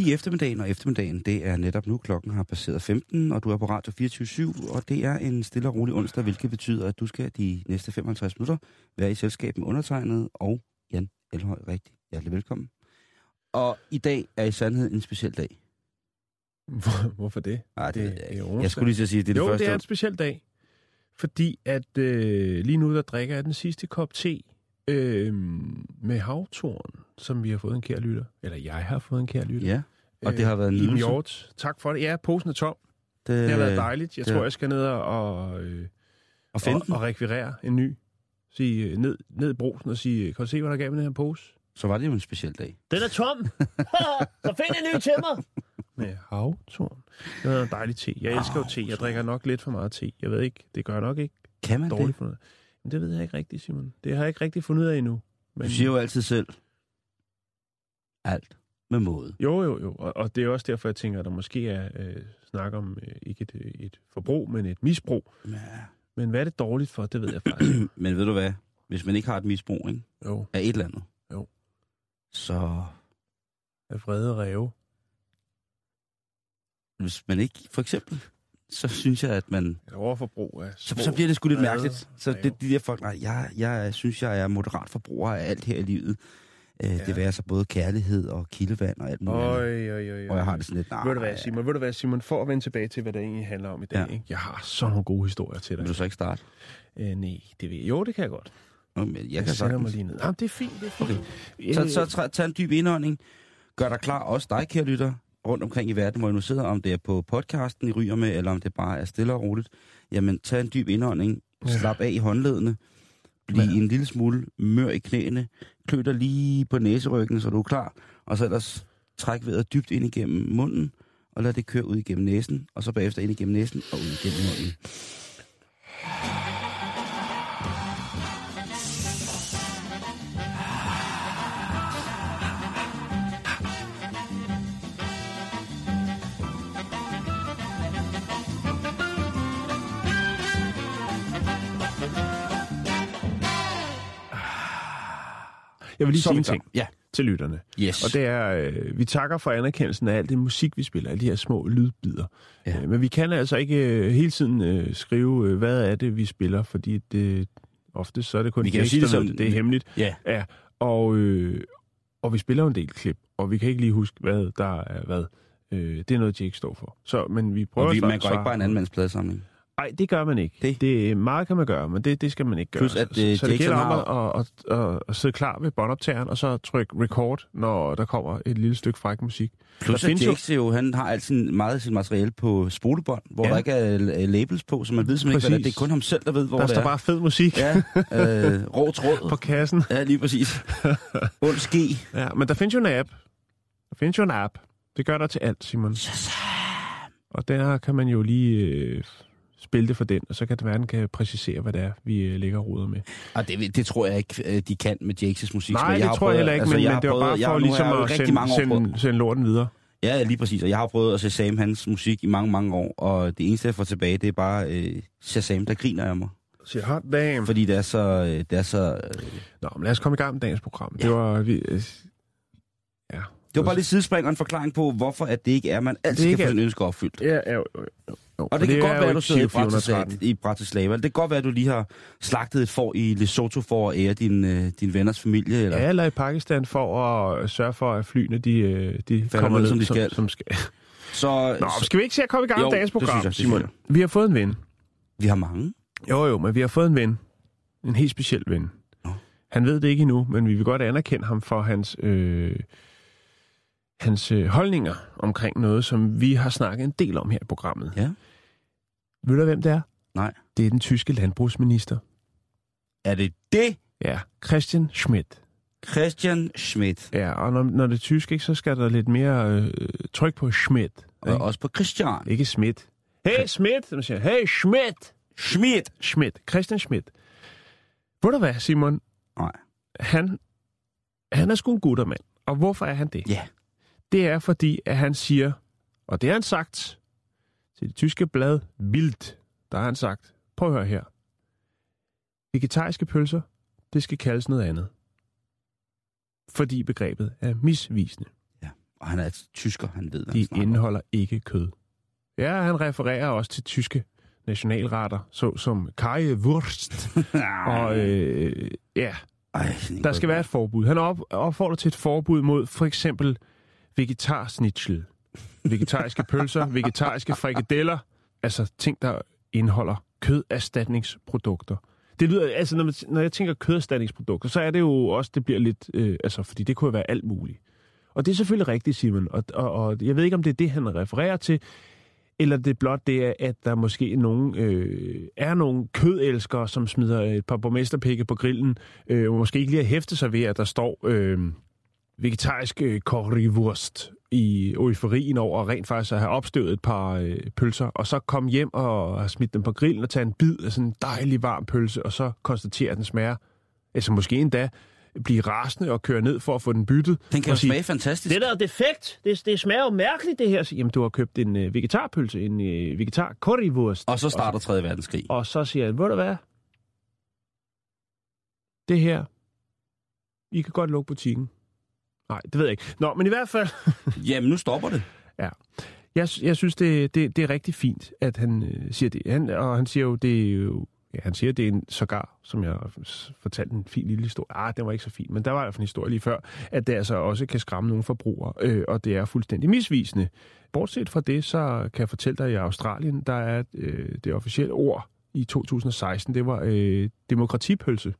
Lide eftermiddagen, og eftermiddagen, det er netop nu. Klokken har passeret 15, og du er på Radio 24 og det er en stille og rolig onsdag, hvilket betyder, at du skal de næste 55 minutter være i selskab med undertegnet og Jan Elhøj. Rigtig hjertelig velkommen. Og i dag er i sandhed en speciel dag. Hvor, hvorfor det? Ej, det, Det- er onsdag. jeg skulle lige at sige, det er jo, det første. det er en speciel dag. Fordi at øh, lige nu, der drikker jeg den sidste kop te øh, med havtorn, som vi har fået en kær lytter. Eller jeg har fået en kær lytter. Ja, og det har været en Iben nydelse. Hjort. Tak for det. Ja, posen er tom. Det, Det har været dejligt. Jeg det- tror, jeg skal ned og, øh, Og finde og, og rekvirere en ny. Sige, øh, ned, ned i brosen og sige, kan du se, hvad der gav med den her pose? Så var det jo en speciel dag. Den er tom! Så find en ny til mig! Med havtorn. Det er en dejlig te. Jeg elsker jo te. Jeg drikker nok lidt for meget te. Jeg ved ikke, det gør jeg nok ikke Kan man dårligt det? for noget. Men det ved jeg ikke rigtigt, Simon. Det har jeg ikke rigtig fundet ud af endnu. Men, Du siger jo altid selv, alt med måde. Jo, jo, jo. Og, og det er også derfor, jeg tænker, at der måske er øh, snak om øh, ikke et, øh, et forbrug, men et misbrug. Ja. Men hvad er det dårligt for? Det ved jeg faktisk. Men ved du hvad? Hvis man ikke har et misbrug ikke? jo, af et eller andet, Jo. så af vrede ræve. hvis man ikke, for eksempel, så synes jeg, at man, Et overforbrug af så, så bliver det sgu lidt mærkeligt. Så det, de der folk, nej, jeg, jeg synes, jeg er moderat forbruger af alt her i livet. Øh, Ja. Det vil så både kærlighed og kildevand og alt muligt. Øj, øj, øj. Og jeg har det sådan lidt, nej, Ved du hvad, Simon? Ved du hvad, Simon? For at vende tilbage til, hvad det egentlig handler om i dag. Ja. Ikke? Jeg har så nogle gode historier til dig. vil du så ikke starte? Øh, nej, det ved jeg. Jo, det kan jeg godt. Nå, men jeg kan jeg sagtens. mig lige ned. Jamen, det er fint, det er fint. Okay. Så, så træ, tag en dyb indånding. Gør dig klar, også dig, kære lytter, rundt omkring i verden, hvor I nu sidder, om det er på podcasten, I ryger med, eller om det bare er stille og roligt. Jamen, tag en dyb indånding, slap af i håndledene, bliv Ja. en lille smule mør i knæene, klø dig lige på næseryggen, så du er klar, og så ellers træk vejret dybt ind igennem munden, og lad det køre ud igennem næsen, og så bagefter ind igennem næsen og ud igennem munden. Jeg vil lige sige en ting Ja, til lytterne. yes. Og det er, øh, vi takker for anerkendelsen af alt det musik, vi spiller, alle de her små lydbider. Ja. Øh, men vi kan altså ikke øh, hele tiden øh, skrive, øh, hvad er det, vi spiller, fordi det, ofte så er det kun Vi kan sige det som- det er hemmeligt. Ja, Ja, og, øh, og vi spiller en del klip, og vi kan ikke lige huske, hvad der er hvad. Øh, det er noget, de ikke står for. Så, men vi prøver og vi, at man går ikke bare en anden mands pladesamling. Nej, det gør man ikke. Det? Det? det meget kan man gøre, men det, det skal man ikke gøre. Plus, at, så, øh, så det Jackson gælder om at, at, at, at sidde klar ved båndoptageren, og så trykke record, når der kommer et lille stykke fræk musik. Plus Der at findes jo- han har altid meget sit materiale på spolebånd, hvor Ja. der ikke er øh, labels på, så man ved simpelthen ikke, hvad det er. Præcis. Det er kun ham selv, der ved, hvor der det står er. bare fed musik Ja, øh, rå tråd. på kassen. Ja, lige præcis. Und ski. Ja, men der findes jo en app. Der findes jo en app. Det gør der til alt, Simon. Og der kan man jo lige øh, spille det for den, og så kan det være, den kan præcisere, hvad det er, vi øh, lægger ruder med. Og det, det tror jeg ikke, øh, de kan med Jax' musik. Nej, Men det har tror jeg heller ikke, altså, men, jeg men det var prøvet- bare jeg- for ligesom jeg jo at sende, prøvet- sende, sende lorten videre. Ja, lige præcis. Og jeg har prøvet at se Sam hans musik i mange, mange år, og det eneste, jeg får tilbage, det er bare øh, Shazam, der griner af mig. Så hot damn. Fordi det er så... Øh, det er så øh, Nå, men lad os komme i gang med dagens program. Ja. Det var... Vi, øh, ja. Det var bare lidt sidespring og en forklaring på, hvorfor at det ikke er, man altid Det kan få sin ønske opfyldt. Ja, ja, jo, jo. Og det, kan godt være, at du sidder i Chef 413. Bratislava, i Bratislava. Det kan godt være, at du lige har slagtet et får i Lesotho for at ære din, øh, din venners familie. Eller? Ja, eller i Pakistan for at sørge for, at flyene de, øh, de Falder kommer ned, som de skal. Som, som skal. Så, Nå, så skal vi ikke se at komme i gang med dagens det program, synes jeg, det Simon? synes Vi har fået en ven. vi har mange. Jo, jo, men vi har fået en ven. En helt speciel ven. Nå. Han ved det ikke endnu, men vi vil godt anerkende ham for hans, øh, hans øh, holdninger omkring noget, som vi har snakket en del om her i programmet. Ja. Ved du, hvem det er? Nej. Det er den tyske landbrugsminister. Er det det? Ja, Christian Schmidt. Christian Schmidt. Ja, og når, når det er tysk, ikke, så skal der lidt mere øh, tryk på Schmidt. Og Ikke, også på Christian. ikke Schmidt. Hey Schmidt! Man siger, hey Schmidt! Schmidt. Schmidt. Christian Schmidt. Ved du hvad, Simon? Nej. Han, han er sgu en guttermand. Og hvorfor er han det? Ja. Det er fordi, at han siger, og det har han sagt til det tyske blad Bild, der har han sagt, prøv at høre her. Vegetariske pølser, det skal kaldes noget andet. Fordi begrebet er misvisende. Og han er et tysker, han ved, hvad De han indeholder ikke kød. Ja, han refererer også til tyske nationalretter, såsom Currywurst. og øh, ja, Ej, der skal være et forbud. Han op, opfordrer til et forbud mod for eksempel vegetarsnitzel, vegetariske pølser, vegetariske frikadeller, altså ting, der indeholder køderstatningsprodukter. Det lyder, altså når, man, når jeg tænker køderstatningsprodukter, så er det jo også, det bliver lidt, øh, altså fordi det kunne være alt muligt. Og det er selvfølgelig rigtigt, Simon, og, og, og jeg ved ikke, om det er det, han refererer til, eller det er blot det, er, at der måske nogen, øh, er nogle kødelskere, som smider et par borgmesterpikke på grillen, øh, og måske ikke lige har hæftet sig ved, at der står øh, vegetarisk øh, currywurst i euforien over rent faktisk at have opstøvet et par øh, pølser, og så komme hjem og have smidt dem på grillen og tage en bid af sådan en dejlig varm pølse, og så konstatere, at den smager, altså måske endda blive rasende og køre ned for at få den byttet. Den kan og jo smage fantastisk. det der er defekt. Det, det smager jo mærkeligt, det her. Så, Jamen, du har købt en øh, vegetarpølse, en øh, vegetar currywurst. Og så starter 3. verdenskrig. Og så siger han, ved du hvad? Det her, I kan godt lukke butikken. Nej, det ved jeg ikke. Nå, men i hvert fald, Jamen, nu stopper det. jeg, jeg synes, det, det, det er rigtig fint, at han øh, siger det. Han, og han siger jo, det er jo, ja, han siger, det er en sågar, som jeg fortalte en fin lille historie. Ah, den var ikke så fin, men der var i hvert fald en historie lige før, at det altså også kan skræmme nogle forbrugere, øh, og det er fuldstændig misvisende. Bortset fra det, så kan jeg fortælle dig, at i Australien, der er øh, det officielle ord i 2016, det var øh, demokratipølse.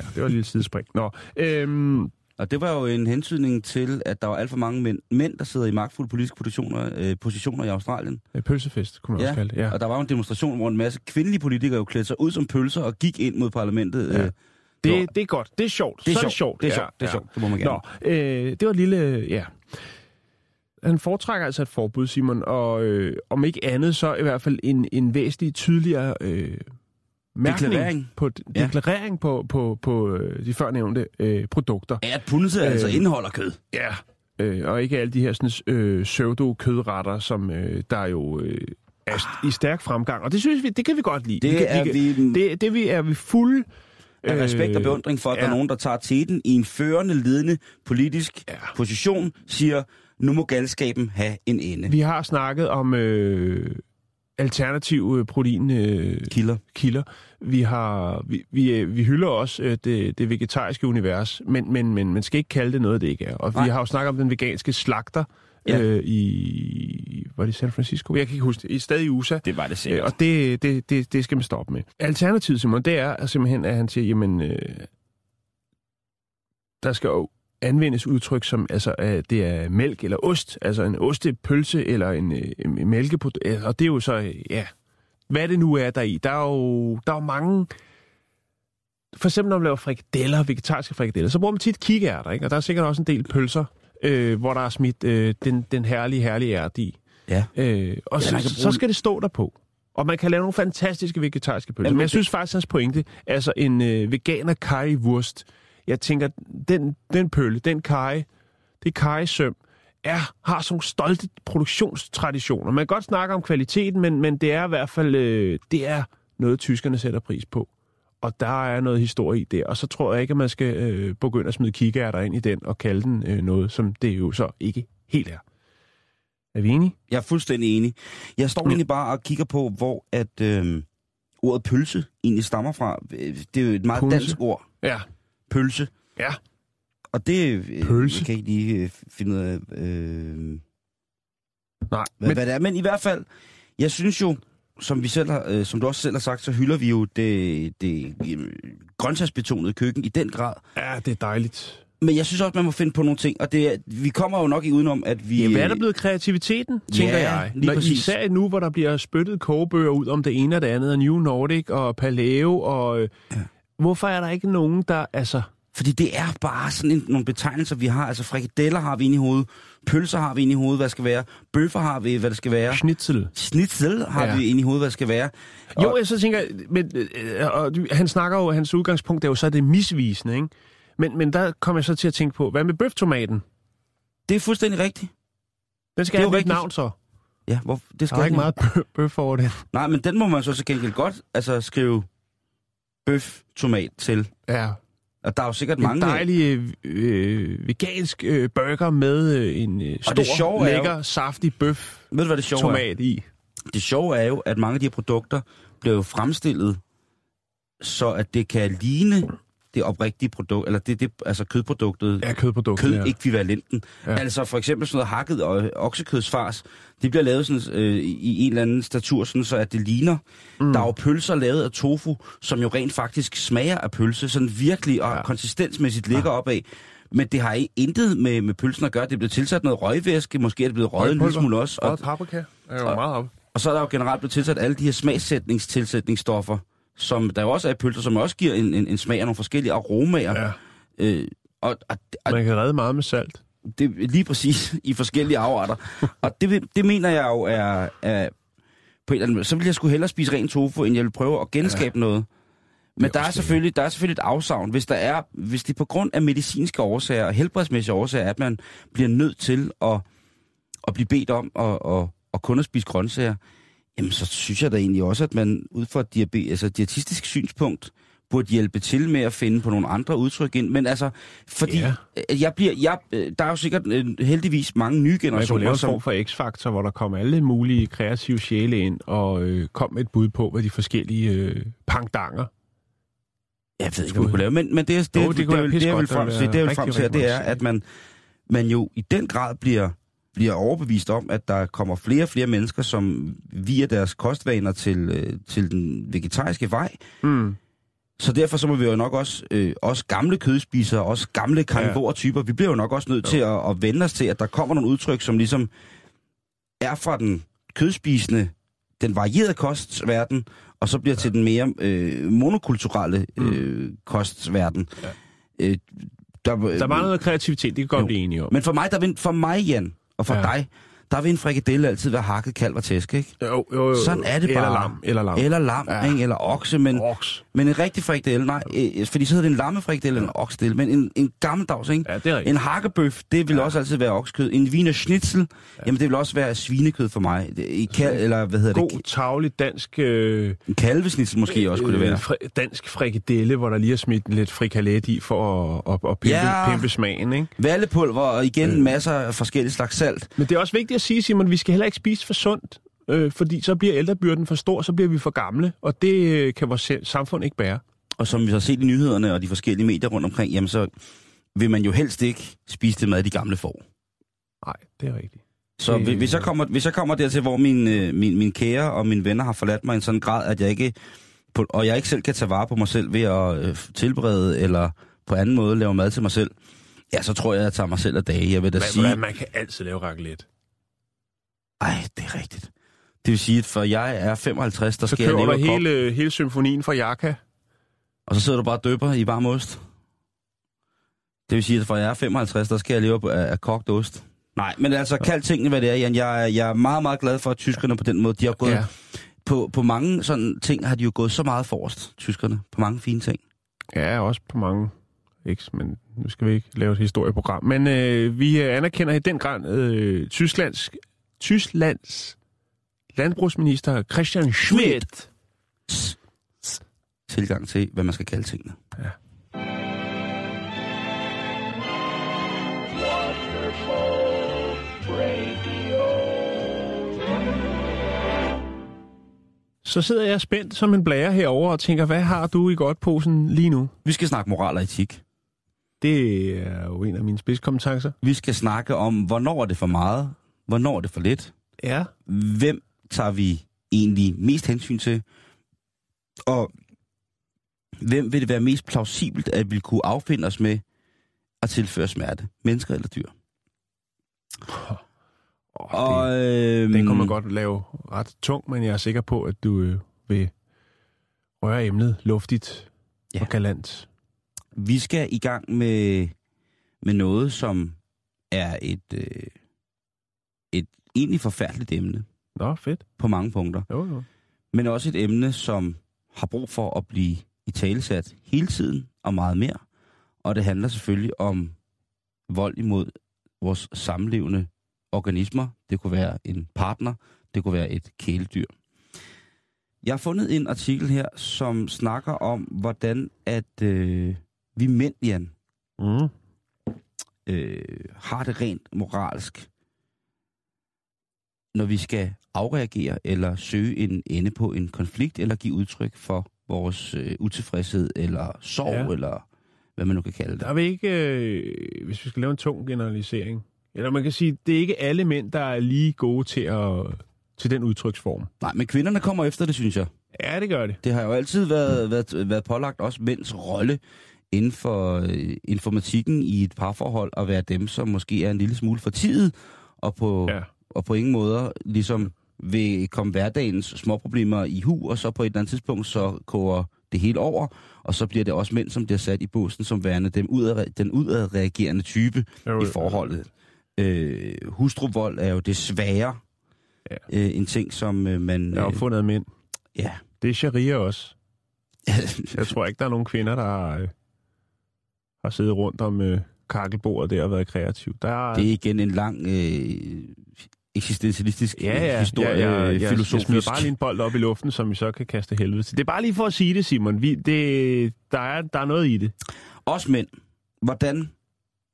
Ja, det var et lille sidespring. Nå, øhm, Og det var jo en hentydning til, at der var alt for mange mænd, mænd der sidder i magtfulde politiske positioner, øh, positioner i Australien. øh, pølsefest, kunne man også kalde det. Ja. Og der var jo en demonstration, hvor en masse kvindelige politikere jo klædte sig ud som pølser og gik ind mod parlamentet. Ja. Øh, Det, det er godt. Det er sjovt. det er så sjovt. er det sjovt. Det er Ja, sjovt. Det er ja. sjovt. Det må man gerne. Nå, øh, det var et lille... Ja. Han foretrækker altså et forbud, Simon, og øh, om ikke andet, så i hvert fald en, en væsentlig tydeligere øh, mærkning Deklarering. på, Ja. deklarering på, på, på øh, de førnævnte øh, produkter. At pølse altså Øh. indeholder kød. Ja. Øh, og ikke alle de her sådan, øh, pseudo-kødretter, som øh, der jo øh, er i stærk fremgang. Og det synes vi, det kan vi godt lide. Det vi kan, er kan, vi det, det vi er vi fuld af respekt og beundring for, at der ja. er nogen, der tager teten i en førende, ledende politisk Ja. position, siger, nu må galskaben have en ende. Vi har snakket om øh, alternative proteinkilder. Øh, Kilder. kilder. Vi, har, vi, vi, øh, vi hylder også øh, det, det vegetariske univers, men, men, men man skal ikke kalde det noget, det ikke er. Og Nej. vi har jo snakket om den veganske slagter Ja. øh, i... Var det San Francisco? Jeg kan ikke huske det. I stadig i USA. Det var det Øh, sikkert. og det, det, det, det skal man stoppe med. Alternativet, Simon, det er simpelthen, at han siger, jamen, øh, der skal jo anvendes udtryk som, altså, at det er mælk eller ost, altså en ostepølse eller en, øh, en mælkeprodukt, øh, og det er jo så, øh, ja, hvad det nu er der i. Der er jo, der er jo mange, for eksempel når man laver frikadeller, vegetariske frikadeller, så bruger man tit kikærter, ikke? og der er sikkert også en del pølser, øh, hvor der er smidt øh, den, den herlige, herlige ærte i. Ja. Øh, og Ja, så, kan så bruge- skal det stå der på. Og man kan lave nogle fantastiske vegetariske pølser. Jamen, Men jeg det- synes faktisk, hans pointe, altså en øh, veganer currywurst, jeg tænker, den, den pølle, den kaj, det kajsøm, er, har sådan nogle stolte produktionstraditioner. Man kan godt snakke om kvaliteten, men, men det er i hvert fald øh, det er noget, tyskerne sætter pris på. Og der er noget historie i det. Og så tror jeg ikke, at man skal øh, begynde at smide kikærter ind i den og kalde den øh, noget, som det jo så ikke helt er. Er vi enige? Jeg er fuldstændig enig. Jeg står Ja. egentlig bare og kigger på, hvor at øh, ordet pølse egentlig stammer fra. Det er jo et meget Pølse. dansk ord. Ja. Pølse. Ja. Og det øh, Pølse. jeg kan ikke lige øh, finde ud af, øh, Nej, hvad, men hvad det er. Men i hvert fald, jeg synes jo, som, vi selv har, øh, som du også selv har sagt, så hylder vi jo det, det øh, grøntsagsbetonede køkken i den grad. ja, det er dejligt. Men jeg synes også, man må finde på nogle ting, og det vi kommer jo nok i udenom, at vi... Ja, hvad er der blevet kreativiteten, tænker Ja, jeg? lige Når, præcis. især nu, hvor der bliver spyttet kogebøger ud om det ene og det andet, og New Nordic og Paleo, og... Ja. Hvorfor er der ikke nogen, der... Altså, Fordi det er bare sådan en, nogle betegnelser, vi har. Altså frikadeller har vi inde i hovedet, pølser har vi inde i hovedet, hvad det skal være, bøffer har vi, hvad det skal være, schnitzel. snitsel har Ja. vi inde i hovedet, hvad det skal være. Jo, jeg så tænker, men, øh, og han snakker jo, hans udgangspunkt er jo så det misvisende, ikke? Men, men der kom jeg så til at tænke på, hvad med bøftomaten? Det er fuldstændig rigtigt. Den skal Det have et navn så. Ja, hvor, det Der skal er ikke meget bø- bøf over det. Nej, men den må man så til gengæld godt altså, skrive bøf, tomat til. Ja. Og der er jo sikkert En mange... dejlig øh, vegansk øh, burger med øh, en øh, stor, sjove er jo- lækker, saftig bøf Ved du, hvad det sjove er? tomat i. Det sjove er jo, at mange af de her produkter bliver jo fremstillet, så at det kan ligne det oprigtige produkt, eller det, det altså kødproduktet, Ja, kødprodukter. ja. kødekvivalenten. Ja. Ja. Altså for eksempel sådan noget hakket og oksekødsfars, det bliver lavet sådan, øh, i en eller anden statur, sådan, så at det ligner. Mm. Der er jo pølser lavet af tofu, som jo rent faktisk smager af pølse, sådan virkelig og Ja. ja. konsistensmæssigt ligger opad. Men det har i- intet med, med pølsen at gøre. Det er blevet tilsat noget røgvæske, måske er det blevet røget en lille smule også. Og, Og paprika. er jo meget op. og så er der jo generelt blevet tilsat alle de her smagssætningstilsætningsstoffer, som der også er pølser, som også giver en, en, en smag af nogle forskellige aromaer. Ja. Øh, og, og, og Man kan redde meget med salt. det lige præcis i forskellige afarter. og det, det mener jeg jo er, er på en eller anden måde. Så vil jeg skulle hellere spise ren tofu, end jeg vil prøve at genskabe ja. noget. Men er der er, selvfølgelig, der er selvfølgelig et afsavn, hvis der er, hvis det på grund af medicinske årsager og helbredsmæssige årsager, at man bliver nødt til at, at blive bedt om at, at, at kun at spise grøntsager, jamen så synes jeg da egentlig også, at man ud fra et diabe, altså dietistisk synspunkt, burde hjælpe til med at finde på nogle andre udtryk ind. Men altså, fordi Ja. ja. jeg bliver, jeg, øh, der er jo sikkert øh, heldigvis mange nye Man kunne lave generationer, en form for X-faktor, hvor der kom alle mulige kreative sjæle ind og øh, kom med et bud på, hvad de forskellige øh, pangdanger. Jeg ved ikke, hvad man kunne lave, men, men det, er- det, Jo, det, det det, kunne det, være det, det, jeg vil pissegodt, frem det til, ville det, jeg vil være frem rigtig, til, det er, rigtig at man, man jo i den grad bliver, bliver overbevist om, at der kommer flere og flere mennesker, som via deres kostvaner til, øh, til den vegetariske vej. Mm. Så derfor så må vi jo nok også, øh, også gamle kødspisere, også gamle karnivore-typer, vi bliver jo nok også nødt til at, at vende os til, at der kommer nogle udtryk, som ligesom er fra den kødspisende, den varierede kostverden, og så bliver ja. til den mere øh, monokulturelle øh, kostverden. Ja. Øh, der, Der var noget kreativitet, det kan godt Jo. blive enige om. Men for mig, der for mig, Jan, og for Ja. dig, der vil en frikadelle altid være hakket kalv og tæsk, ikke? Jo, jo, jo. Sådan er det eller bare. Lam, eller lam. Eller lam, Ja. ikke? Eller okse, men... Oks. Men en rigtig frikadelle, nej, øh, fordi så hedder det en lammefrikadelle eller en oksedelle, men en, en gammeldags, ikke? Ja, det er rigtigt. En hakkebøf, det vil ja. også altid være oksekød. En wiener schnitzel, ja. jamen det vil også være svinekød for mig. Det, i kal, eller hvad hedder God, det? tavlig dansk... Øh, En kalvesnitzel måske også kunne det være. Fri, dansk frikadelle, hvor der lige er smidt lidt frikalet i for at, at, at pimpe, Ja. pimpe smagen, ikke? Vallepulver og igen øh. masser af forskellige slags salt. Men det er også vigtigt at sige, Simon, vi skal heller ikke spise for sundt, øh, fordi så bliver ældrebyrden for stor, så bliver vi for gamle, og det øh, kan vores samfund ikke bære. Og som vi har set i nyhederne og de forskellige medier rundt omkring, jamen så vil man jo helst ikke spise det mad, de gamle får. Nej, det er rigtigt. Så Det- hvis, jeg kommer, hvis jeg kommer dertil, hvor min, øh, min, min kære og mine venner har forladt mig i en sådan grad, at jeg ikke, på, og jeg ikke selv kan tage vare på mig selv ved at øh, tilberede eller på anden måde lave mad til mig selv, ja, så tror jeg, at jeg tager mig selv af dage. Jeg vil da Man, sige, man, man kan altid lave raclette. Ej, det er rigtigt. Det vil sige, at for jeg er 55, der Så skal jeg leve du hele... hele, symfonien fra Jaka. og så sidder du bare og døber i varm ost. Det vil sige, at for jeg er 55, der skal jeg leve af, af kogt ost. Nej, men altså, kald tingene, hvad det er, Jan. Jeg, er- jeg er meget, meget glad for, at tyskerne på den måde, de har gået... Ja. På, på mange sådan ting har de jo gået så meget forrest, tyskerne. På mange fine ting. Ja, også på mange ikke, men nu skal vi ikke lave et historieprogram. Men øh, vi anerkender i den grad øh, Tysklands, Tysklands landbrugsminister Christian Schmidt. Tilgang til, hvad man skal kalde tingene. Så sidder jeg spændt som en blære herover og tænker, hvad har du i godt posen lige nu? Vi skal snakke moral og etik. Det er jo en af mine spidskompetencer. Vi skal snakke om, hvornår er det for meget, hvornår er det for lidt, Ja. hvem tager vi egentlig mest hensyn til, og hvem vil det være mest plausibelt, at vi kunne affinde os med, at tilføre smerte. Mennesker eller dyr. Oh, Og, det, øh, den kunne man godt lave ret tung, men jeg er sikker på, at du øh, vil røre emnet luftigt Ja. og galant. Vi skal i gang med, med noget, som er et, øh, et egentlig forfærdeligt emne Nå, fedt. på mange punkter. Jo, jo. Men også et emne, som har brug for at blive i talesat hele tiden og meget mere. Og det handler selvfølgelig om vold imod vores samlevende organismer. Det kunne være en partner, det kunne være et kæledyr. Jeg har fundet en artikel her, som snakker om, hvordan at øh, vi mænd, Jan, Mm. øh, har det rent moralsk, når vi skal afreagere eller søge en ende på en konflikt, eller give udtryk for vores øh, utilfredshed, eller sorg, ja. Eller hvad man nu kan kalde det. Der er vi ikke, øh, hvis vi skal lave en tung generalisering, eller man kan sige, det er ikke alle mænd, der er lige gode til, at, til den udtryksform. Nej, men kvinderne kommer efter det, synes jeg. Ja, det gør det. Det har jo altid været, været, været pålagt også mænds rolle inden for øh, informatikken i et parforhold, at være dem, som måske er en lille smule for tid, og på, Ja. Og på ingen måder ligesom vil komme hverdagens småproblemer i hu, og så på et eller andet tidspunkt, så koger det hele over, og så bliver det også mænd, som bliver sat i bussen som værende dem udad, den udadreagerende type Jo, i forholdet. Øh, hustruvold er jo desværre Ja. øh, en ting, som øh, man... Jeg har fundet af mænd. ja. Det er sharia også. Jeg tror ikke, der er nogen kvinder, der har, øh, har siddet rundt om øh, kakkelbordet der og været kreativ. Der er, Det er igen en lang øh, eksistentialistisk ja, ja, historie, ja, ja, ja, filosofisk. Jeg bare lige en bold op i luften, som vi så kan kaste helvede til. Det er bare lige for at sige det, Simon. Vi, det, der, er, der er noget i det. Os mænd, hvordan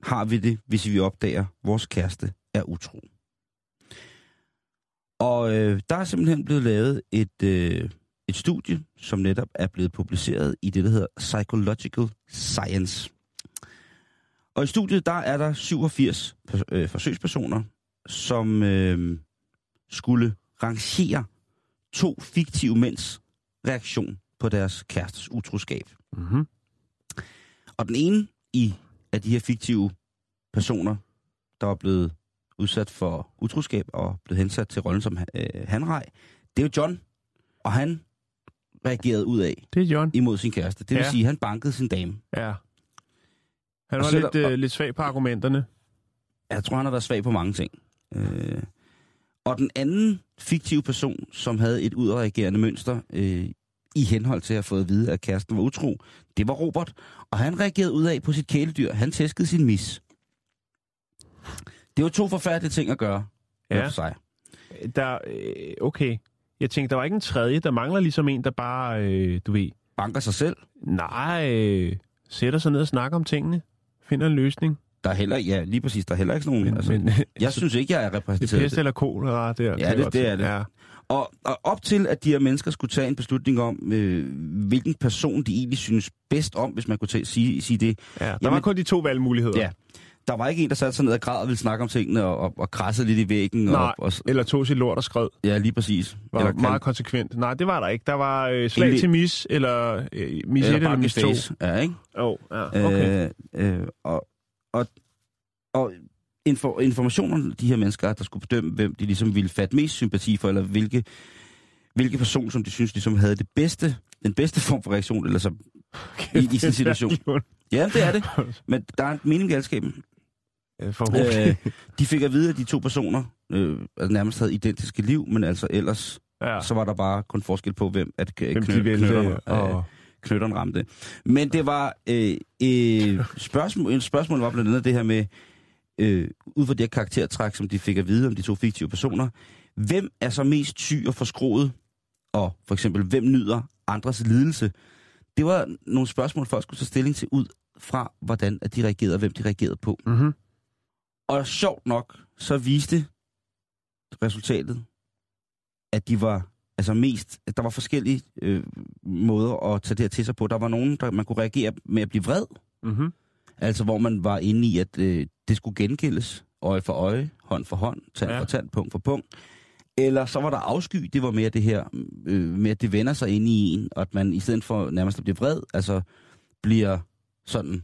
har vi det, hvis vi opdager, at vores kæreste er utro? Og øh, der er simpelthen blevet lavet et, øh, et studie, som netop er blevet publiceret i det, der hedder Psychological Science. Og i studiet, der er der 87 pers- øh, forsøgspersoner, som øh, skulle rangere to fiktive mænds reaktion på deres kærestes utroskab. Mm-hmm. Og den ene i af de her fiktive personer, der var blevet udsat for utroskab og blevet hensat til rollen som øh, hanrej, det er jo John. Og han reagerede ud af Det er John. imod sin kæreste. Det vil Ja. sige, at han bankede sin dame. Ja. Han var lidt, og- øh, lidt svag på argumenterne. Jeg tror, han har været svag på mange ting. Øh, og den anden fiktive person, som havde et udreagerende mønster øh, i henhold til at have fået at vide, at kæresten var utro, det var Robert. Og han reagerede ud af på sit kæledyr. Han tæskede sin mis. Det var to forfærdelige ting at gøre. Ja. For sig. Der, øh, okay. Jeg tænkte, der var ikke en tredje. Der mangler ligesom en, der bare, øh, du ved, Banker sig selv. nej, øh, sætter sig ned og snakker om tingene. Finder en løsning. Der er heller, ja, lige præcis, der er heller ikke sådan nogen. Men, altså, men, jeg synes ikke, jeg er det er repræsenteret. pest eller kolera der. kan Ja, det- det er det. Ja. Og, og op til, at de her mennesker skulle tage en beslutning om, øh, hvilken person de egentlig synes bedst om, hvis man kunne tage, sige, sige det. ja, der Jamen- var kun de to valgmuligheder. Ja. Der var ikke en, der satte sig ned og græd og ville snakke om tingene og, og, og krassede lidt i væggen. Nej, og, og, eller tog sit lort og skred. ja, lige præcis. Var eller, meget konsekvent. Nej, det var der ikke. Der var øh, slag Egentlig- til mis, eller øh, mis 1 eller, eller eller mis 2. face. Ja, ikke? Oh, ja, okay. Øh, øh, og, og, og info, informationen de her mennesker, der skulle bedømme, hvem de ligesom ville fatte mest sympati for, eller hvilke, hvilke person, som de synes ligesom havde det bedste, den bedste form for reaktion, eller som, i, i sin situation. Ja, det er det. Men der er en mening i galskaben. Øh, de fik at vide, at de to personer øh, altså nærmest havde identiske liv, men altså ellers, ja. så var der bare kun forskel på, hvem at Hvem knø, de vælger, knytterne, øh, og... knytteren ramte. Men det var øh, øh, spørgsmål, et spørgsmål var blandt andet det her med, øh, ud fra det her karaktertræk, som de fik at vide om de to fiktive personer, hvem er så mest syg og forskroet, og for eksempel, hvem nyder andres lidelse? Det var nogle spørgsmål, folk skulle tage stilling til ud fra, hvordan at de reagerede, og hvem de reagerede på. Mm-hmm. Og sjovt nok, så viste resultatet, at de var altså mest, der var forskellige øh, måder at tage det her til sig på. Der var nogen, der man kunne reagere med at blive vred, Mm-hmm. altså hvor man var inde i, at øh, det skulle gengældes, øje for øje, hånd for hånd, tand Ja. for tand, punkt for punkt. Eller så var der afsky, det var mere det her, øh, med at det vender sig ind i en, og at man i stedet for nærmest at blive vred, altså bliver sådan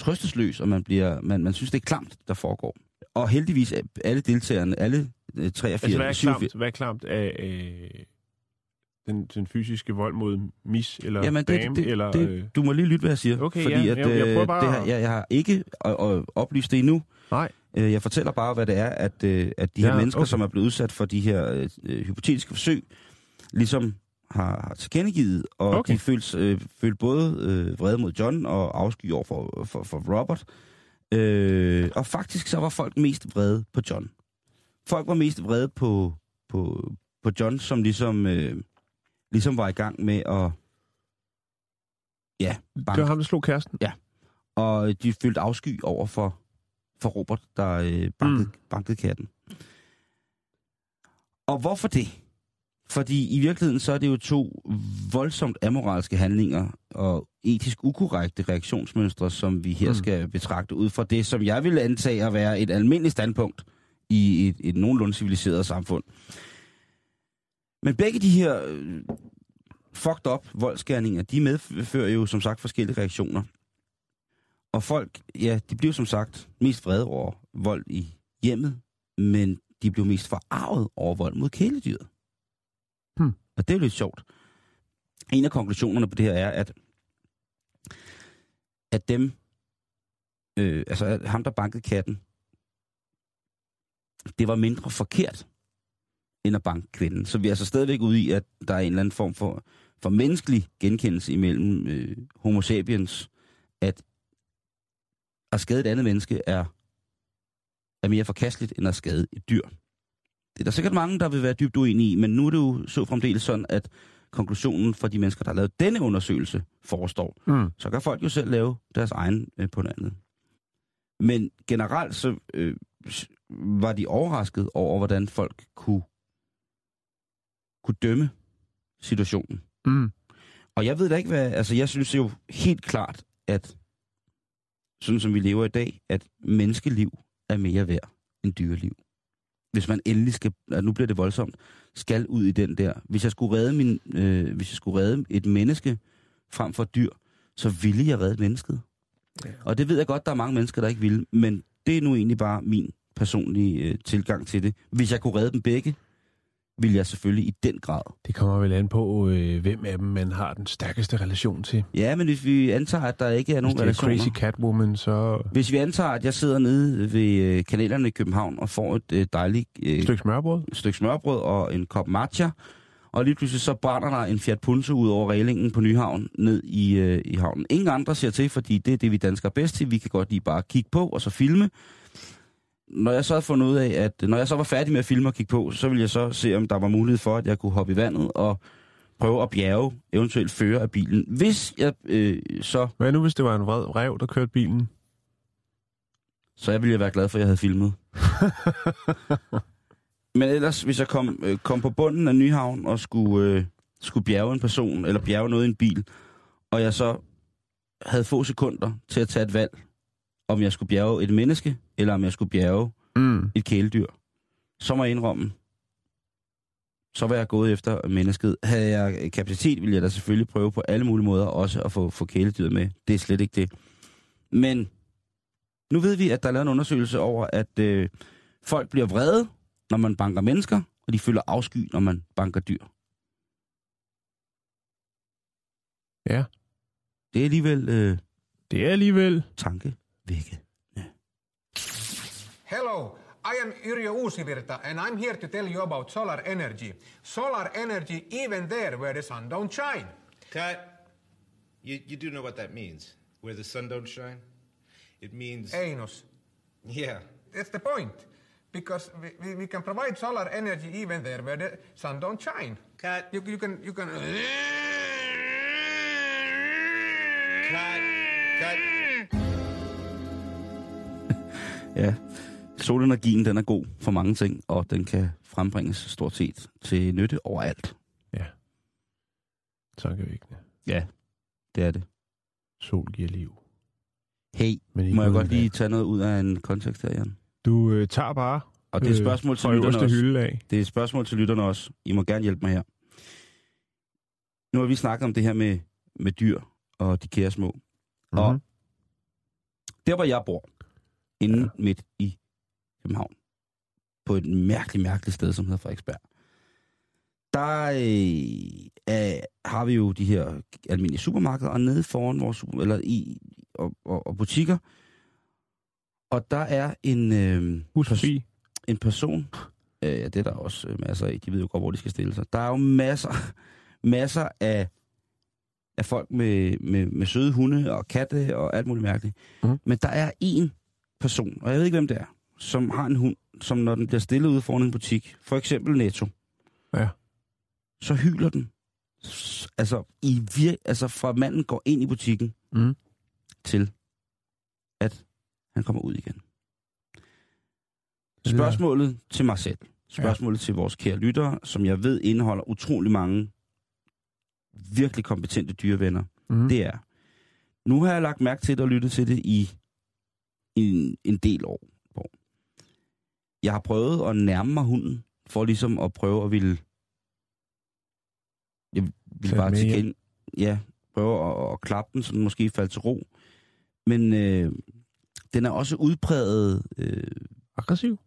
trøstesløs, og man, bliver, man, man synes, det er klamt, der foregår. Og heldigvis alle deltagerne, alle øh, 83, Altså, hvad er 87 klamt, hvad er klamt af øh, den, den fysiske vold mod mis eller Jamen, det, dame? det, eller, det, øh, du må lige lytte, hvad jeg siger. Okay, fordi ja, at, jeg- jeg øh, bare det her, jeg, jeg har ikke øh, øh, oplyst det endnu. Nej. Øh, Jeg fortæller bare, hvad det er, at, øh, at de her Ja, mennesker, okay. som er blevet udsat for de her øh, hypotetiske forsøg, ligesom har, har tilkendegivet, og okay. De følte, øh, følte både øh, vrede mod John og afsky over for, for, for Robert. Øh, og faktisk så var folk mest vrede på John. Folk var mest vrede på, på, på John, som ligesom, øh, ligesom var i gang med at ja, det banke var ham, der slog kæresten. og de følte afsky over for, for Robert, der øh, bankede, mm. bankede katten. Og hvorfor det? Fordi i virkeligheden så er det jo to voldsomt amoralske handlinger og etisk ukorrekte reaktionsmønstre, som vi her. Mm. skal betragte ud fra det, som jeg vil antage at være et almindeligt standpunkt i et, et nogenlunde civiliseret samfund. Men begge de her øh, fucked up voldsgerninger, de medfører jo som sagt forskellige reaktioner. Og folk, ja, de bliver som sagt mest vrede over vold i hjemmet, men de blev mest forarvet over vold mod kæledyret. Hmm. Og det er jo lidt sjovt. En af konklusionerne på det her er, at, at dem, øh, altså at ham, der bankede katten, det var mindre forkert, end at banke kvinden. Så vi er altså stadigvæk ude i, at der er en eller anden form for, for menneskelig genkendelse imellem øh, homo sapiens, at at skade et andet menneske er, er mere forkasteligt, end at skade et dyr. Det er der sikkert mange, der vil være dybt uenige i, men nu er det jo så fremdeles sådan, at konklusionen fra de mennesker, der har lavet denne undersøgelse, forestår. Mm. Så kan folk jo selv lave deres egen øh, på noget andet. Men generelt så øh, var de overrasket over, hvordan folk kunne, kunne dømme situationen. Mm. Og jeg ved da ikke, hvad... Altså, jeg synes jo helt klart, at sådan som vi lever i dag, at menneskeliv er mere værd end dyreliv. Hvis man endelig skal... Ja, nu bliver det voldsomt. Skal ud i den der. Hvis jeg skulle redde, min, øh, hvis jeg skulle redde et menneske frem for dyr, så ville jeg redde mennesket. Ja. Og det ved jeg godt, der er mange mennesker, der ikke vil. Men det er nu egentlig bare min personlige øh, tilgang til det. Hvis jeg kunne redde dem begge, ville jeg selvfølgelig i den grad. Det kommer vel an på, øh, hvem af dem man har den stærkeste relation til. Ja, men hvis vi antager, at der ikke er Hvis nogen det er relationer... Crazy Catwoman, så Hvis vi antager, at jeg sidder nede ved øh, kanalerne i København og får et øh, dejligt øh, et stykke smørbrød. stykke smørbrød og en kop matcha, og lige pludselig så brænder der en Fiat Punto ud over reglingen på Nyhavn ned i, øh, i havnen. Ingen andre ser til, fordi det er det, vi danskere er bedst til. Vi kan godt lige bare kigge på og så filme. Når jeg så havde fundet ud af, at når jeg så var færdig med at filme og kigge på, så ville jeg så se, om der var mulighed for, at jeg kunne hoppe i vandet og prøve at bjerge, eventuelt føre af bilen. Hvis jeg øh, så Hvad nu, hvis det var en vred rev, der kørte bilen? Så jeg ville jeg være glad for, at jeg havde filmet. Men ellers, hvis jeg kom, øh, kom på bunden af Nyhavn og skulle, øh, skulle bjerge en person, eller bjerge noget i en bil, og jeg så havde få sekunder til at tage et valg, om jeg skulle bjerge et menneske, eller om jeg skulle bjerge Mm. et kæledyr, så må jeg indrømme, så var jeg gået efter mennesket. Havde jeg kapacitet, ville jeg da selvfølgelig prøve på alle mulige måder også at få, få kæledyret med. Det er slet ikke det. Men nu ved vi, at der er lavet en undersøgelse over, at øh, folk bliver vrede, når man banker mennesker, og de føler afsky, når man banker dyr. Ja. Det er alligevel øh, Det er alligevel... tankevække. Hello, I am Yrjö Uusivirta and I'm here to tell you about solar energy. Solar energy even there where the sun don't shine. Cut. You, you do know what that means. Where the sun don't shine? It means. Einus, Yeah. that's the point. Because we, we, we can provide solar energy even there where the sun don't shine. Cut. You, you can, you can... Cut. Cut. Ja, solenergien den er god for mange ting, og den kan frembringes stort set til nytte overalt. Ja. Tankevækkende. Ja, det er det. Sol giver liv. Hey, Men må jeg godt lige tage noget ud af en kontekst her, Jan? Du øh, tager bare Og det er et spørgsmål til fra lytterne også. hylde af. Det er et spørgsmål til lytterne også. I må gerne hjælpe mig her. Nu har vi snakket om det her med, med dyr og de kære små. Og Mhm. Der, hvor jeg bor, inde ja. midt i København, på et mærkeligt, mærkeligt sted, som hedder Frederiksberg, der øh, er, har vi jo de her almindelige supermarkeder, og nede foran vores super, eller i, og, og, og butikker, og der er en, øh, forbi. en person, øh, ja, det er der også øh, masser af, de ved jo godt, hvor de skal stille sig. Der er jo masser, masser af, af folk med, med, med søde hunde og katte og alt muligt mærkeligt. Mhm. Men der er en person, og jeg ved ikke, hvem det er, som har en hund, som når den bliver stillet ude foran en butik, for eksempel Netto, Ja. så hyler den. Altså, i vir- altså fra manden går ind i butikken Mhm. til, at han kommer ud igen. Spørgsmålet til mig selv, spørgsmålet ja. til vores kære lyttere, som jeg ved indeholder utrolig mange virkelig kompetente dyrevenner, Mm. det er, nu har jeg lagt mærke til det og lyttet til det i en, en del år. Hvor jeg har prøvet at nærme mig hunden, for ligesom at prøve at ville... Jeg vil bare til hjem. gen, Ja, prøve at, at klappe den, så den måske falder til ro. Men øh, den er også udpræget... Øh, Aggressiv?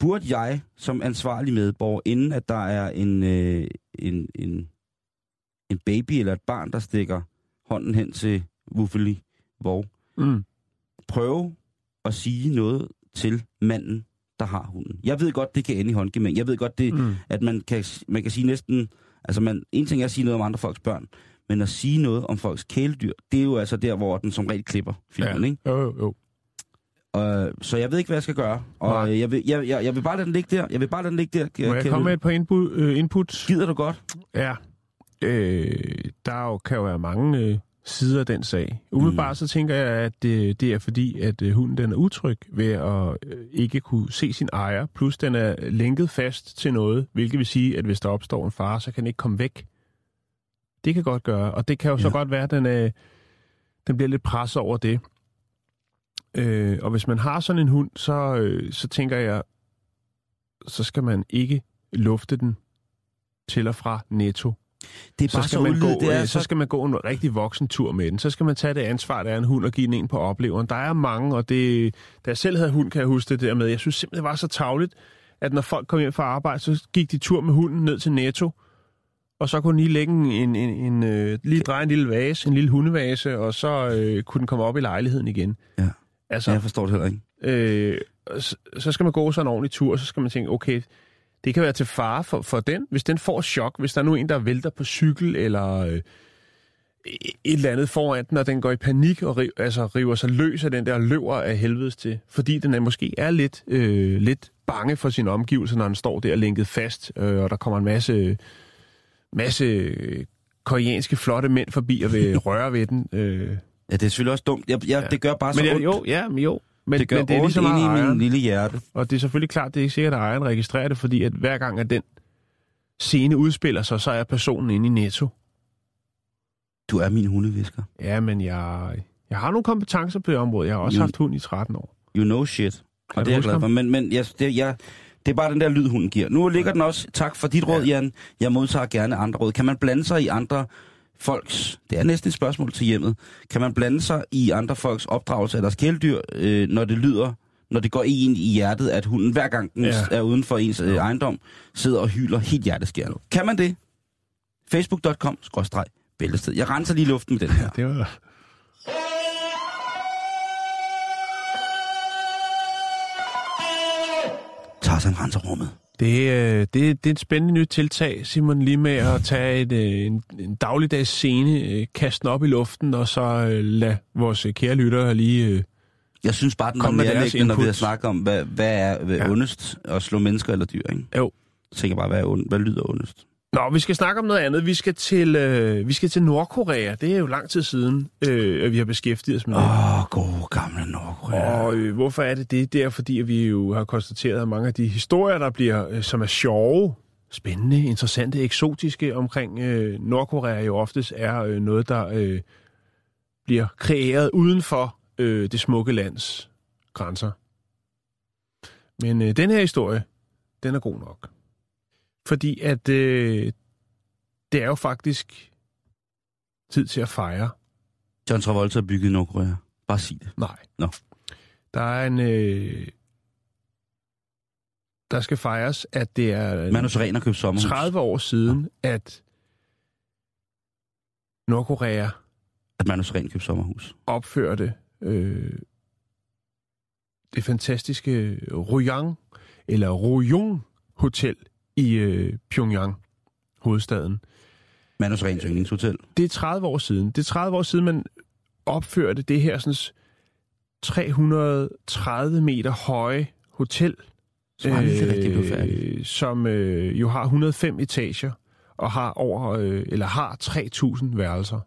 burde jeg som ansvarlig medborger, inden at der er en, øh, en, en, en baby eller et barn, der stikker hånden hen til Wuffeli Vov, Mm. prøve at sige noget til manden, der har hunden. Jeg ved godt, det kan ende i håndgemæng. Jeg ved godt, det, Mm. at man kan, man kan sige næsten... Altså, man, en ting er at sige noget om andre folks børn, men at sige noget om folks kæledyr, det er jo altså der, hvor den som regel klipper filmen, ikke? Jo, jo, jo. Og, så jeg ved ikke, hvad jeg skal gøre. Og Nej. jeg vil, jeg, jeg, jeg vil bare lade den ligge der. Jeg vil bare lade den ligge der. Må jeg komme med et par input? Øh, inputs? Gider du godt? Ja. Øh, der er jo, kan jo være mange øh, sider af den sag. Umiddelbart Mm. så tænker jeg, at øh, det er fordi, at øh, hunden den er utryg ved at øh, ikke kunne se sin ejer. Plus den er lænket fast til noget, hvilket vil sige, at hvis der opstår en fare, så kan den ikke komme væk. Det kan godt gøre, og det kan jo ja. så godt være, at den, øh, den bliver lidt presset over det. Øh, og hvis man har sådan en hund, så, øh, så tænker jeg, så skal man ikke lufte den til og fra netto Det er så bare skal, så, man udvidet. gå, Det er øh, så så... skal man gå en rigtig voksen tur med den. Så skal man tage det ansvar, der er en hund, og give den en på opleveren. Der er mange, og det, da jeg selv havde hund, kan jeg huske det der med. Jeg synes simpelthen, det var så tavligt, at når folk kom hjem fra arbejde, så gik de tur med hunden ned til Netto, og så kunne den lige lægge en, en, en, en øh, lige dreje en lille vase, en lille hundevase, og så øh, kunne den komme op i lejligheden igen. Ja. Altså, jeg forstår det heller ikke. øh, så, så skal man gå sådan en ordentlig tur, og så skal man tænke, okay, det kan være til fare for, for den, hvis den får chok, hvis der er nu en, der vælter på cykel, eller øh, et eller andet foran den, og den går i panik og riv, altså, river sig løs af den der og løber af helvedes til, fordi den er måske er lidt, øh, lidt bange for sine omgivelser, når den står der lænket fast, øh, og der kommer en masse, masse koreanske flotte mænd forbi og vil røre ved den. Øh. Ja, det er selvfølgelig også dumt. Jeg, jeg, Ja. Det gør bare så Men ondt. jo, ja, men jo. Men, det gør men det er ligesom inde i ejeren. min lille hjerte. Og det er selvfølgelig klart, det er ikke sikkert, at ejeren registrerer det, fordi at hver gang, at den scene udspiller sig, så er personen inde i Netto. Du er min hundevisker. Ja, men jeg, jeg har nogle kompetencer på det område. Jeg har også Jo. haft hund i 13 år. You know shit. Og Kan det er jeg glad for. Men, men jeg, det, jeg, det er bare den der lyd, hunden giver. Nu ligger den også, tak for dit råd, Jan. Jeg modtager gerne andre råd. Kan man blande sig i andre folks, det er næsten et spørgsmål til hjemmet, kan man blande sig i andre folks opdragelse af deres kæledyr, øh, når det lyder, når det går ind i hjertet, at hunden hver gang den Ja. ja. er uden for ens øh, ejendom, sidder og hyler helt hjerteskærende. Kan man det? Facebook.com, bæltested. Jeg renser lige luften med den her. Det var... Tarzan renser rummet. Det, øh, det, det er et spændende nyt tiltag, Simon, lige med at tage et, øh, en, en dagligdags scene, øh, kaste den op i luften, og så lade vores kære lyttere lige... Jeg synes bare, den med deres nærliggende, når vi har snakket om, hvad, hvad er hvad Ja. ja. ondest at slå mennesker eller dyr, ikke? Jo. Så tænker jeg bare, hvad, er ond, hvad lyder ondest? Nå, vi skal snakke om noget andet. Vi skal til, øh, vi skal til Nordkorea. Det er jo lang tid siden, øh, at vi har beskæftiget os med det. Åh, oh, gode gamle Nordkorea. Og øh, hvorfor er det det? Det er fordi, at vi jo har konstateret, at mange af de historier, der bliver, øh, som er sjove, spændende, interessante, eksotiske omkring øh, Nordkorea, jo oftest er øh, noget, der øh, bliver kreeret uden for øh, det smukke lands grænser. Men øh, den her historie, den er god nok. Fordi at øh, det er jo faktisk tid til at fejre John Travolta i Nordkorea. Bare sig det. Nej. Nå. Der er en... Øh, der skal fejres, at det er Manus Ren købt sommerhus. 30 år siden, at Nordkorea At Manus Ren købte sommerhus. opførte øh, det fantastiske Ruyang, eller Ruyong Hotel i øh, Pyongyang, hovedstaden. Manus Rens yndlingshotel. Det er 30 år siden. Det er 30 år siden, man opførte det her sådan 330 meter høje hotel, blev færdig. som øh, jo har 105 etager og har over øh, eller har 3000 værelser.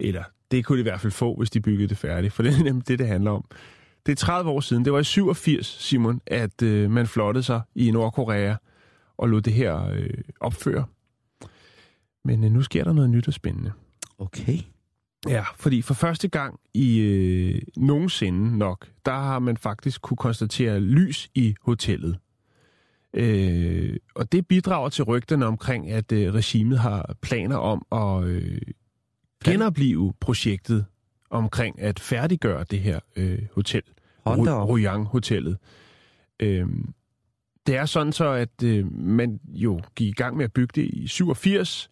Eller det kunne de i hvert fald få, hvis de byggede det færdigt, for det er nemlig det, det handler om. Det er 30 år siden, det var i 87, Simon, at øh, man flottede sig i Nordkorea og lod det her øh, opføre. Men øh, nu sker der noget nyt og spændende. Okay. Ja, fordi for første gang i øh, nogensinde nok, der har man faktisk kunne konstatere lys i hotellet. Øh, og det bidrager til rygterne omkring, at øh, regimet har planer om at øh, genopleve projektet omkring at færdiggøre det her øh, hotel. Ru- op. Ruyang-hotellet. Det er sådan så, at øh, man jo gik i gang med at bygge det i 87,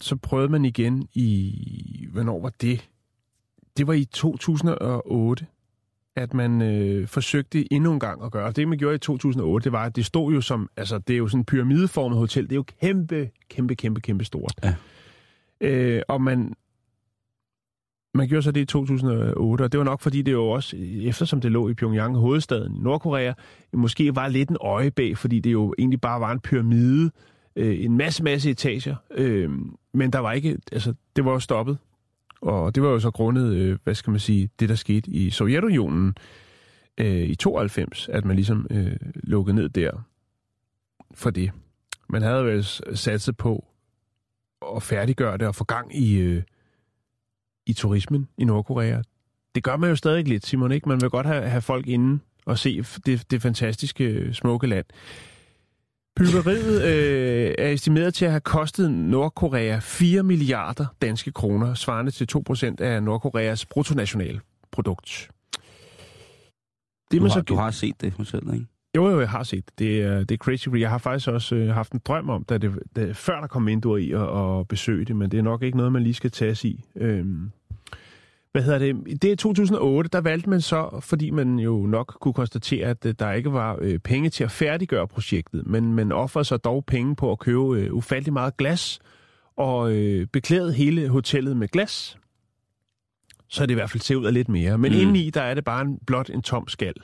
så prøvede man igen i... Hvornår var det? Det var i 2008, at man øh, forsøgte endnu en gang at gøre. Og det, man gjorde i 2008, det var, at det stod jo som... Altså, det er jo sådan en pyramideformet hotel. Det er jo kæmpe, kæmpe, kæmpe, kæmpe stort. Ja. Øh, og man... Man gjorde så det i 2008, og det var nok fordi, det jo også, eftersom det lå i Pyongyang, hovedstaden i Nordkorea, måske var lidt en øje bag, fordi det jo egentlig bare var en pyramide, øh, en masse, masse etager. Øh, men der var ikke, altså, det var jo stoppet. Og det var jo så grundet, øh, hvad skal man sige, det der skete i Sovjetunionen øh, i 92, at man ligesom øh, lukkede ned der for det. Man havde vel satset på at færdiggøre det og få gang i, øh, i turismen i Nordkorea. Det gør man jo stadig lidt, Simon, ikke? Man vil godt have, have folk inde og se det, det fantastiske, øh, smukke land. Byggeriet øh, er estimeret til at have kostet Nordkorea 4 milliarder danske kroner, svarende til 2% af Nordkoreas bruttonationalprodukt. Det Du har, så du har set det hotel, ikke? Jo, jo, jeg har set det. Det er, det er crazy. Jeg har faktisk også øh, haft en drøm om, da det, da, før der kom vinduer i og, og besøge det, men det er nok ikke noget, man lige skal tage sig i. Øhm, hvad hedder det? Det er 2008, der valgte man så, fordi man jo nok kunne konstatere, at øh, der ikke var øh, penge til at færdiggøre projektet, men man offrede så dog penge på at købe øh, ufattelig meget glas og øh, beklæde hele hotellet med glas, så det i hvert fald ser ud af lidt mere. Men mm. indeni, der er det bare en, blot en tom skal.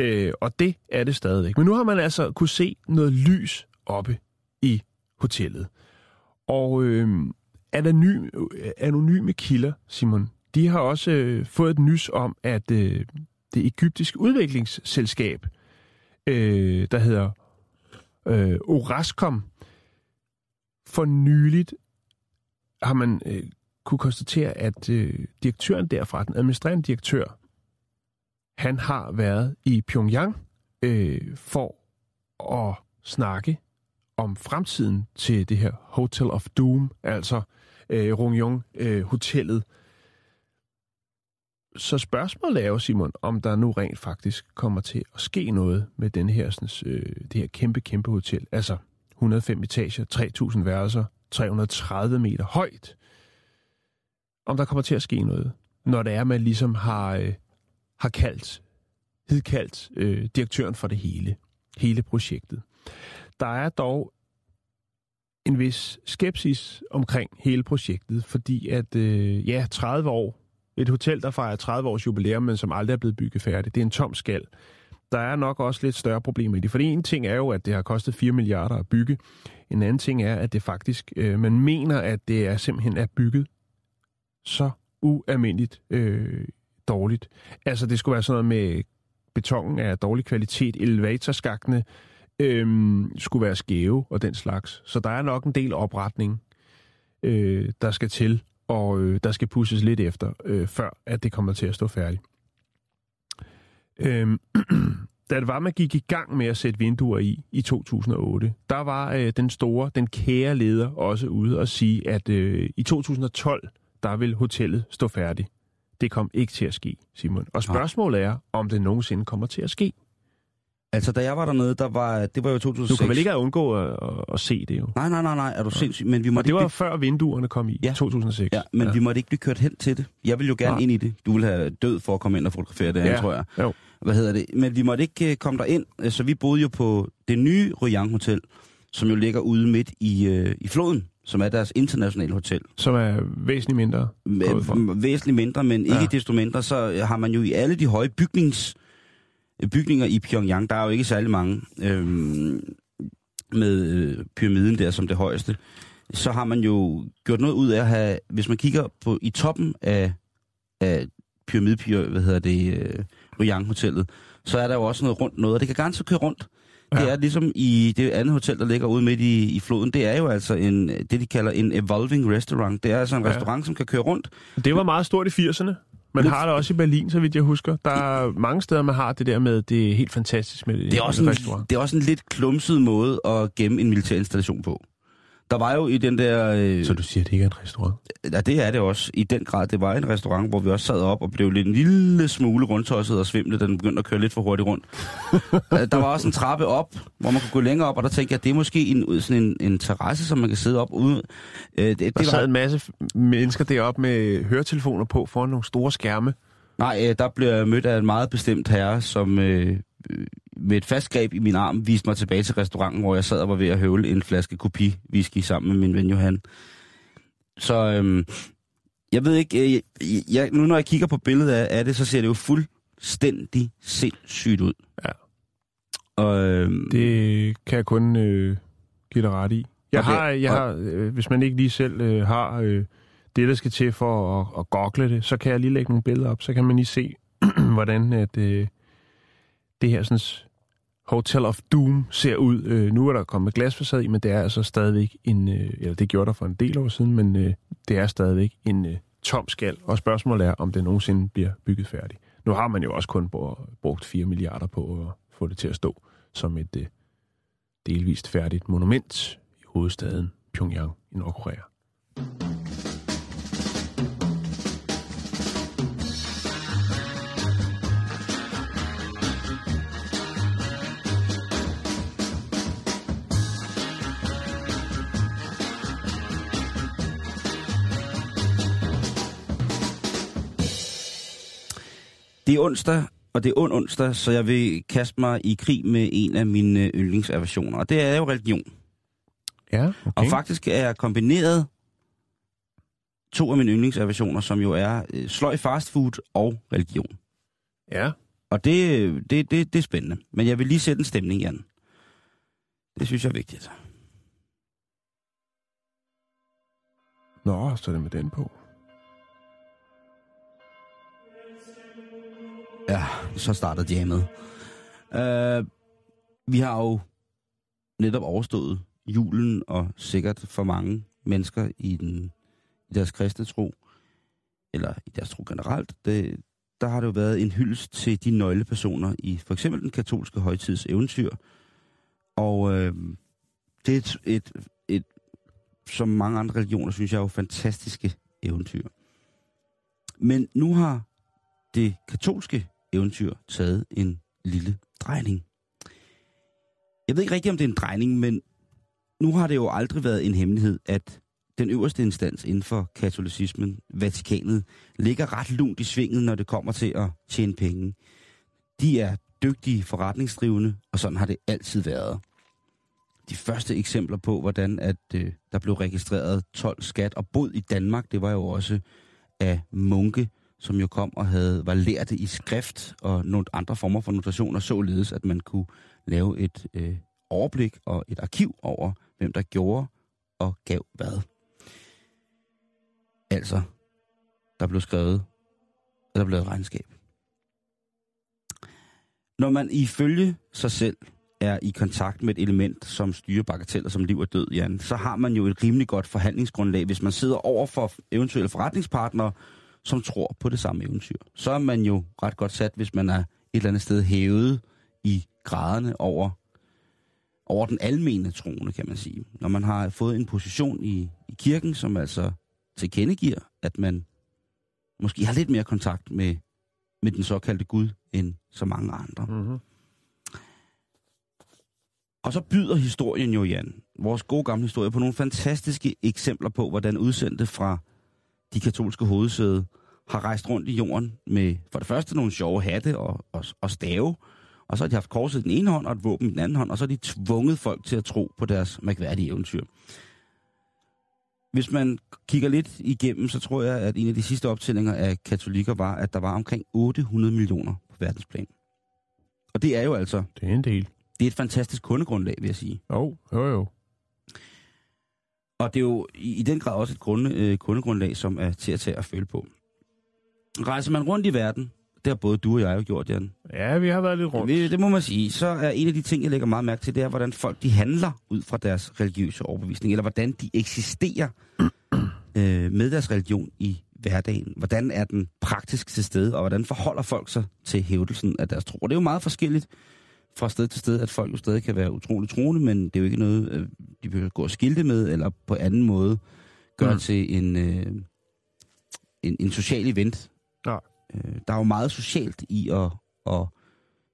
Øh, og det er det stadigvæk. Men nu har man altså kunne se noget lys oppe i hotellet. Og øhm, øh, anonym, anonyme kilder, Simon, de har også øh, fået et nys om, at øh, det egyptiske udviklingsselskab, øh, der hedder øh, Orascom, for nyligt har man øh, kunne konstatere, at øh, direktøren derfra, den administrerende direktør, han har været i Pyongyang øh, for at snakke om fremtiden til det her Hotel of Doom, altså øh, Rongyong øh, hotellet. Så spørgsmålet er jo, Simon, om der nu rent faktisk kommer til at ske noget med den her, sådan, øh, det her kæmpe, kæmpe hotel. Altså 105 etager, 3000 værelser, 330 meter højt. Om der kommer til at ske noget, når det er, man ligesom har, øh, har kaldt, hidkaldt øh, direktøren for det hele, hele projektet. Der er dog en vis skepsis omkring hele projektet, fordi at, øh, ja, 30 år, et hotel, der fejrer 30 års jubilæum, men som aldrig er blevet bygget færdigt, det er en tom skal. Der er nok også lidt større problemer i det, for en ting er jo, at det har kostet 4 milliarder at bygge. En anden ting er, at det faktisk, øh, man mener, at det er simpelthen er bygget så ualmindeligt øh, dårligt. Altså, det skulle være sådan noget med betongen af dårlig kvalitet, elevatorskakkene øhm, skulle være skæve og den slags. Så der er nok en del opretning, øh, der skal til, og øh, der skal pusses lidt efter, øh, før at det kommer til at stå færdigt. Øhm, da det var, man gik i gang med at sætte vinduer i i 2008, der var øh, den store, den kære leder også ude og sige, at øh, i 2012, der vil hotellet stå færdigt. Det kom ikke til at ske, Simon. Og spørgsmålet er, om det nogensinde kommer til at ske. Altså, da jeg var dernede, der var, det var jo 2006. Du kan vel ikke have undgå at, at, at se det jo. Nej, nej, nej, nej, er du sindssyg? Men vi Og måtte det var før vinduerne kom i, Ja. 2006. ja, men ja. vi måtte ikke blive kørt hen til det. Jeg ville jo gerne Nej. ind i det. Du ville have død for at komme ind og fotografere det, Ja, tror jeg. jo. Hvad hedder det? Men vi måtte ikke uh, komme derind, øh, så vi boede jo på det nye Ryang Hotel, som jo ligger ude midt i, uh, i floden, som er deres internationale hotel. Som er væsentligt mindre. væsentligt mindre, men ikke Ja. desto mindre, så har man jo i alle de høje bygnings, bygninger i Pyongyang, der er jo ikke særlig mange, øhm, med øh, pyramiden der som det højeste, så har man jo gjort noget ud af at have, hvis man kigger på i toppen af, af pyramidepyr, hvad hedder det, øh, Ryang Hotellet, så er der jo også noget rundt noget, og det kan ganske køre rundt. Ja. Det er ligesom i det andet hotel, der ligger ude midt i, i floden, det er jo altså en, det, de kalder en evolving restaurant. Det er altså en Ja. restaurant, som kan køre rundt. Det var meget stort i 80'erne. Man har det også i Berlin, så vidt jeg husker. Der er mange steder, man har det der med, det er helt fantastisk med Det er, også en det er også en lidt klumset måde at gemme en militær installation på. Der var jo i den der... Øh, Så du siger, det ikke er en restaurant? Ja, det er det også. I den grad. Det var en restaurant, hvor vi også sad op og blev lidt en lille smule rundtosset og svimle, da den begyndte at køre lidt for hurtigt rundt. Øh, der var også en trappe op, hvor man kunne gå længere op, og der tænkte jeg, at det er måske en, sådan en, en terrasse, som man kan sidde op ude. Øh, det, Der det sad var, en masse mennesker deroppe med høretelefoner på foran nogle store skærme. nej, øh, der blev jeg mødt af en meget bestemt herre, som øh, med et fast greb i min arm viste mig tilbage til restauranten, hvor jeg sad og var ved at høvle en flaske kopi whisky sammen med min ven Johan. Så øhm, jeg ved ikke, øh, jeg, jeg, nu når jeg kigger på billedet af, af det, så ser det jo fuldstændig sindssygt ud. Ja. Og, øhm, Det kan jeg kun øh, give dig ret i. Jeg Og har, jeg har øh, hvis man ikke lige selv øh, har øh, det, der skal til for at, at gogle det, så kan jeg lige lægge nogle billeder op, så kan man lige se, hvordan at, øh, det her sådan, Hotel of Doom ser ud. Øh, nu er der kommet glasfacade i, men det er altså stadigvæk en, øh, eller det gjorde der for en del år siden, men øh, det er stadigvæk en øh, tom skal. Og spørgsmålet er, om det nogensinde bliver bygget færdigt. Nu har man jo også kun brugt 4 milliarder på at få det til at stå som et øh, delvist færdigt monument i hovedstaden Pyongyang i Nordkorea. Det er onsdag, og det er ond onsdag, så jeg vil kaste mig i krig med en af mine yndlingsaversioner, og det er jo religion. Ja, okay. Og faktisk er jeg kombineret to af mine yndlingsaversioner, som jo er øh, sløj fastfood og religion. Ja, Og det, det, det, det er spændende. Men jeg vil lige sætte en stemning, Jan. Det synes jeg er vigtigt. nå, så er det med den på. Ja, så starter jammet. Uh, vi har jo netop overstået julen, og sikkert for mange mennesker i, den, i deres kristne tro, eller i deres tro generelt, det, der har det jo været en hyldest til de nøglepersoner i for eksempel den katolske højtids eventyr. Og øh, det er et, et, et, som mange andre religioner, synes jeg er jo fantastiske eventyr. Men nu har det katolske eventyr taget en lille drejning. Jeg ved ikke rigtigt, om det er en drejning, men nu har det jo aldrig været en hemmelighed, at den øverste instans inden for katolicismen, Vatikanet, ligger ret lunt i svinget, når det kommer til at tjene penge. De er dygtige forretningsdrivende, og sådan har det altid været. De første eksempler på, hvordan at, øh, der blev registreret 12 skat og bod i Danmark, det var jo også af munke, som jo kom og havde, var lært i skrift og nogle andre former for notationer, således at man kunne lave et øh, overblik og et arkiv over, hvem der gjorde og gav hvad. Altså, der blev skrevet, der blev et regnskab. Når man ifølge sig selv er i kontakt med et element, som styrer bagateller som liv og død, Jan, så har man jo et rimelig godt forhandlingsgrundlag, hvis man sidder over for eventuelle forretningspartnere, som tror på det samme eventyr. Så er man jo ret godt sat, hvis man er et eller andet sted hævet i graderne over, over den almene troende, kan man sige. Når man har fået en position i, i kirken, som altså tilkendegiver, at man måske har lidt mere kontakt med, med den såkaldte Gud, end så mange andre. Mm-hmm. Og så byder historien jo, Jan, vores gode gamle historie, på nogle fantastiske eksempler på, hvordan udsendte fra de katolske hovedsæde har rejst rundt i jorden med for det første nogle sjove hatte og, og, og stave, og så har de haft korset i den ene hånd og et våben i den anden hånd, og så har de tvunget folk til at tro på deres mærkværdige eventyr. Hvis man kigger lidt igennem, så tror jeg, at en af de sidste optællinger af katolikker var, at der var omkring 800 millioner på verdensplan. Og det er jo altså, Det er en del. det er et fantastisk kundegrundlag, vil jeg sige. Jo, jo, jo. Og det er jo i, den grad også et grunde, øh, kundegrundlag, som er til at tage og føle på. Rejser man rundt i verden, det har både du og jeg jo gjort, Jan. Ja, vi har været lidt rundt. Det, det må man sige. Så er en af de ting, jeg lægger meget mærke til, det er, hvordan folk de handler ud fra deres religiøse overbevisning, eller hvordan de eksisterer øh, med deres religion i hverdagen. Hvordan er den praktisk til stede, og hvordan forholder folk sig til hævdelsen af deres tro. Og det er jo meget forskelligt fra sted til sted, at folk jo stadig kan være utroligt troende, men det er jo ikke noget, øh, de behøver gå og skilte med, eller på anden måde gøre Mm. mm. til en, øh, en, en social event. Ja. Øh, der er jo meget socialt i at, at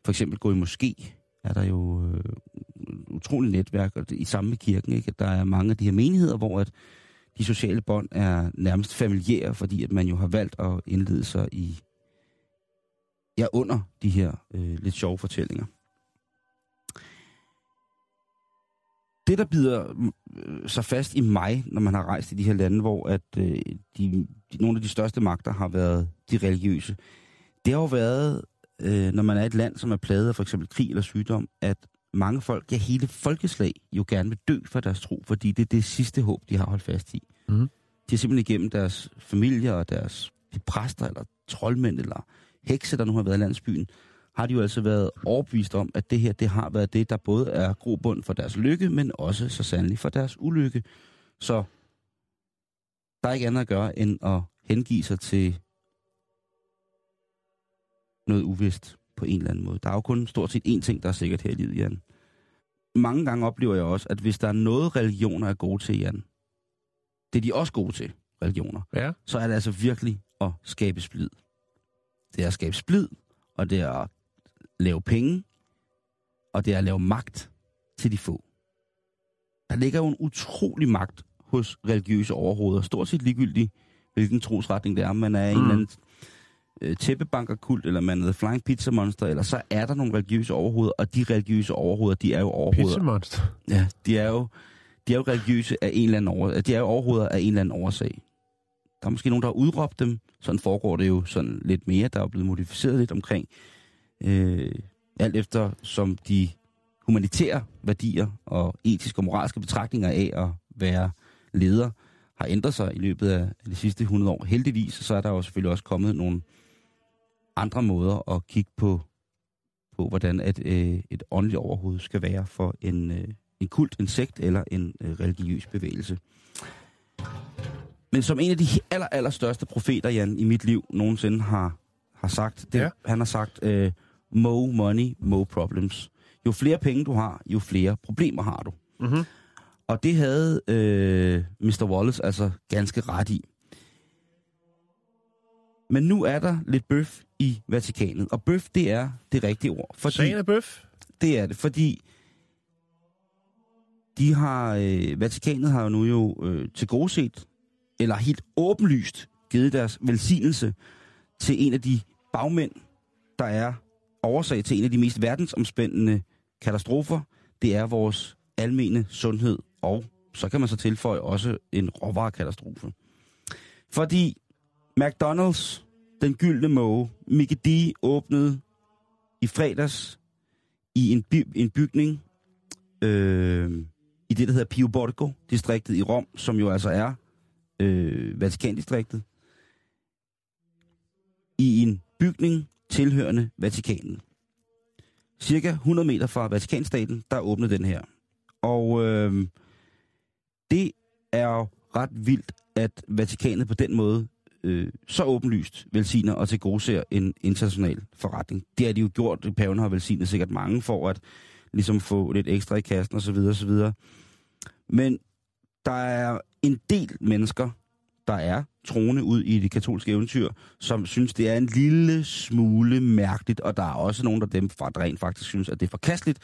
for eksempel gå i moské, er der jo øh, utroligt netværk, og det, i samme med kirken, ikke? at der er mange af de her menigheder, hvor at de sociale bånd er nærmest familiære, fordi at man jo har valgt at indlede sig i, ja, under de her øh, lidt sjove fortællinger. Det, der bider øh, sig fast i mig, når man har rejst i de her lande, hvor at øh, de, de, nogle af de største magter har været de religiøse, det har jo været, øh, når man er et land, som er plaget af for eksempel krig eller sygdom, at mange folk, ja hele folkeslag, jo gerne vil dø for deres tro, fordi det er det sidste håb, de har holdt fast i. Mhm. De har simpelthen igennem deres familier og deres de præster eller troldmænd eller hekse, der nu har været i landsbyen, har de jo altså været overbevist om, at det her, det har været det, der både er grobund for deres lykke, men også så sandelig for deres ulykke. Så der er ikke andet at gøre, end at hengive sig til noget uvist på en eller anden måde. Der er jo kun stort set én ting, der er sikkert her i livet, Jan. Mange gange oplever jeg også, at hvis der er noget, religioner er gode til, Jan, det er de også gode til, religioner, Ja. så er det altså virkelig at skabe splid. Det er at skabe splid, og det er at lave penge, og det er at lave magt til de få. Der ligger jo en utrolig magt hos religiøse overhoveder, stort set ligegyldigt, hvilken trosretning det er. Man er mm. en eller anden øh, tæppebankerkult, eller man er Flying Pizza Monster, eller så er der nogle religiøse overhoveder, og de religiøse overhoveder, de er jo overhoveder. Pizza Monster. Ja, de er jo, de er jo religiøse af en eller anden over, de er jo overhoveder af en eller anden årsag. Der er måske nogen, der har udråbt dem. Sådan foregår det jo sådan lidt mere. Der er jo blevet modificeret lidt omkring. Øh, alt efter som de humanitære værdier og etiske og moralske betragtninger af at være leder har ændret sig i løbet af de sidste 100 år. Heldigvis så er der jo selvfølgelig også kommet nogle andre måder at kigge på, på hvordan et, øh, et åndeligt overhoved skal være for en, øh, en kult, en sekt eller en øh, religiøs bevægelse. Men som en af de aller, aller største profeter, Jan, i mit liv nogensinde har, har sagt, det, ja. han har sagt, øh, mo money, mo problems. Jo flere penge du har, jo flere problemer har du. Mm-hmm. Og det havde øh, Mr. Wallace altså ganske ret i. Men nu er der lidt bøf i Vatikanet, og bøf, det er det rigtige ord. Fordi, Sagen er bøf. det er det, fordi de har, øh, Vatikanet har jo nu jo øh, til gode set, eller helt åbenlyst, givet deres velsignelse til en af de bagmænd, der er årsag til en af de mest verdensomspændende katastrofer. Det er vores almene sundhed, og så kan man så tilføje også en råvarekatastrofe. Fordi McDonald's, den gyldne måge, Mickey D. åbnede i fredags i en, by, en bygning øh, i det, der hedder Pio Borgo-distriktet i Rom, som jo altså er øh, Vatikandistriktet, i en bygning tilhørende Vatikanen. Cirka 100 meter fra Vatikanstaten, der åbnede den her. Og øh, det er jo ret vildt, at Vatikanet på den måde øh, så åbenlyst velsigner og tilgodeser en international forretning. Det har de jo gjort. Paven har velsignet sikkert mange for at ligesom få lidt ekstra i kassen osv. osv. Men der er en del mennesker, der er troende ud i det katolske eventyr, som synes, det er en lille smule mærkeligt, og der er også nogle af dem, der rent faktisk synes, at det er forkasteligt,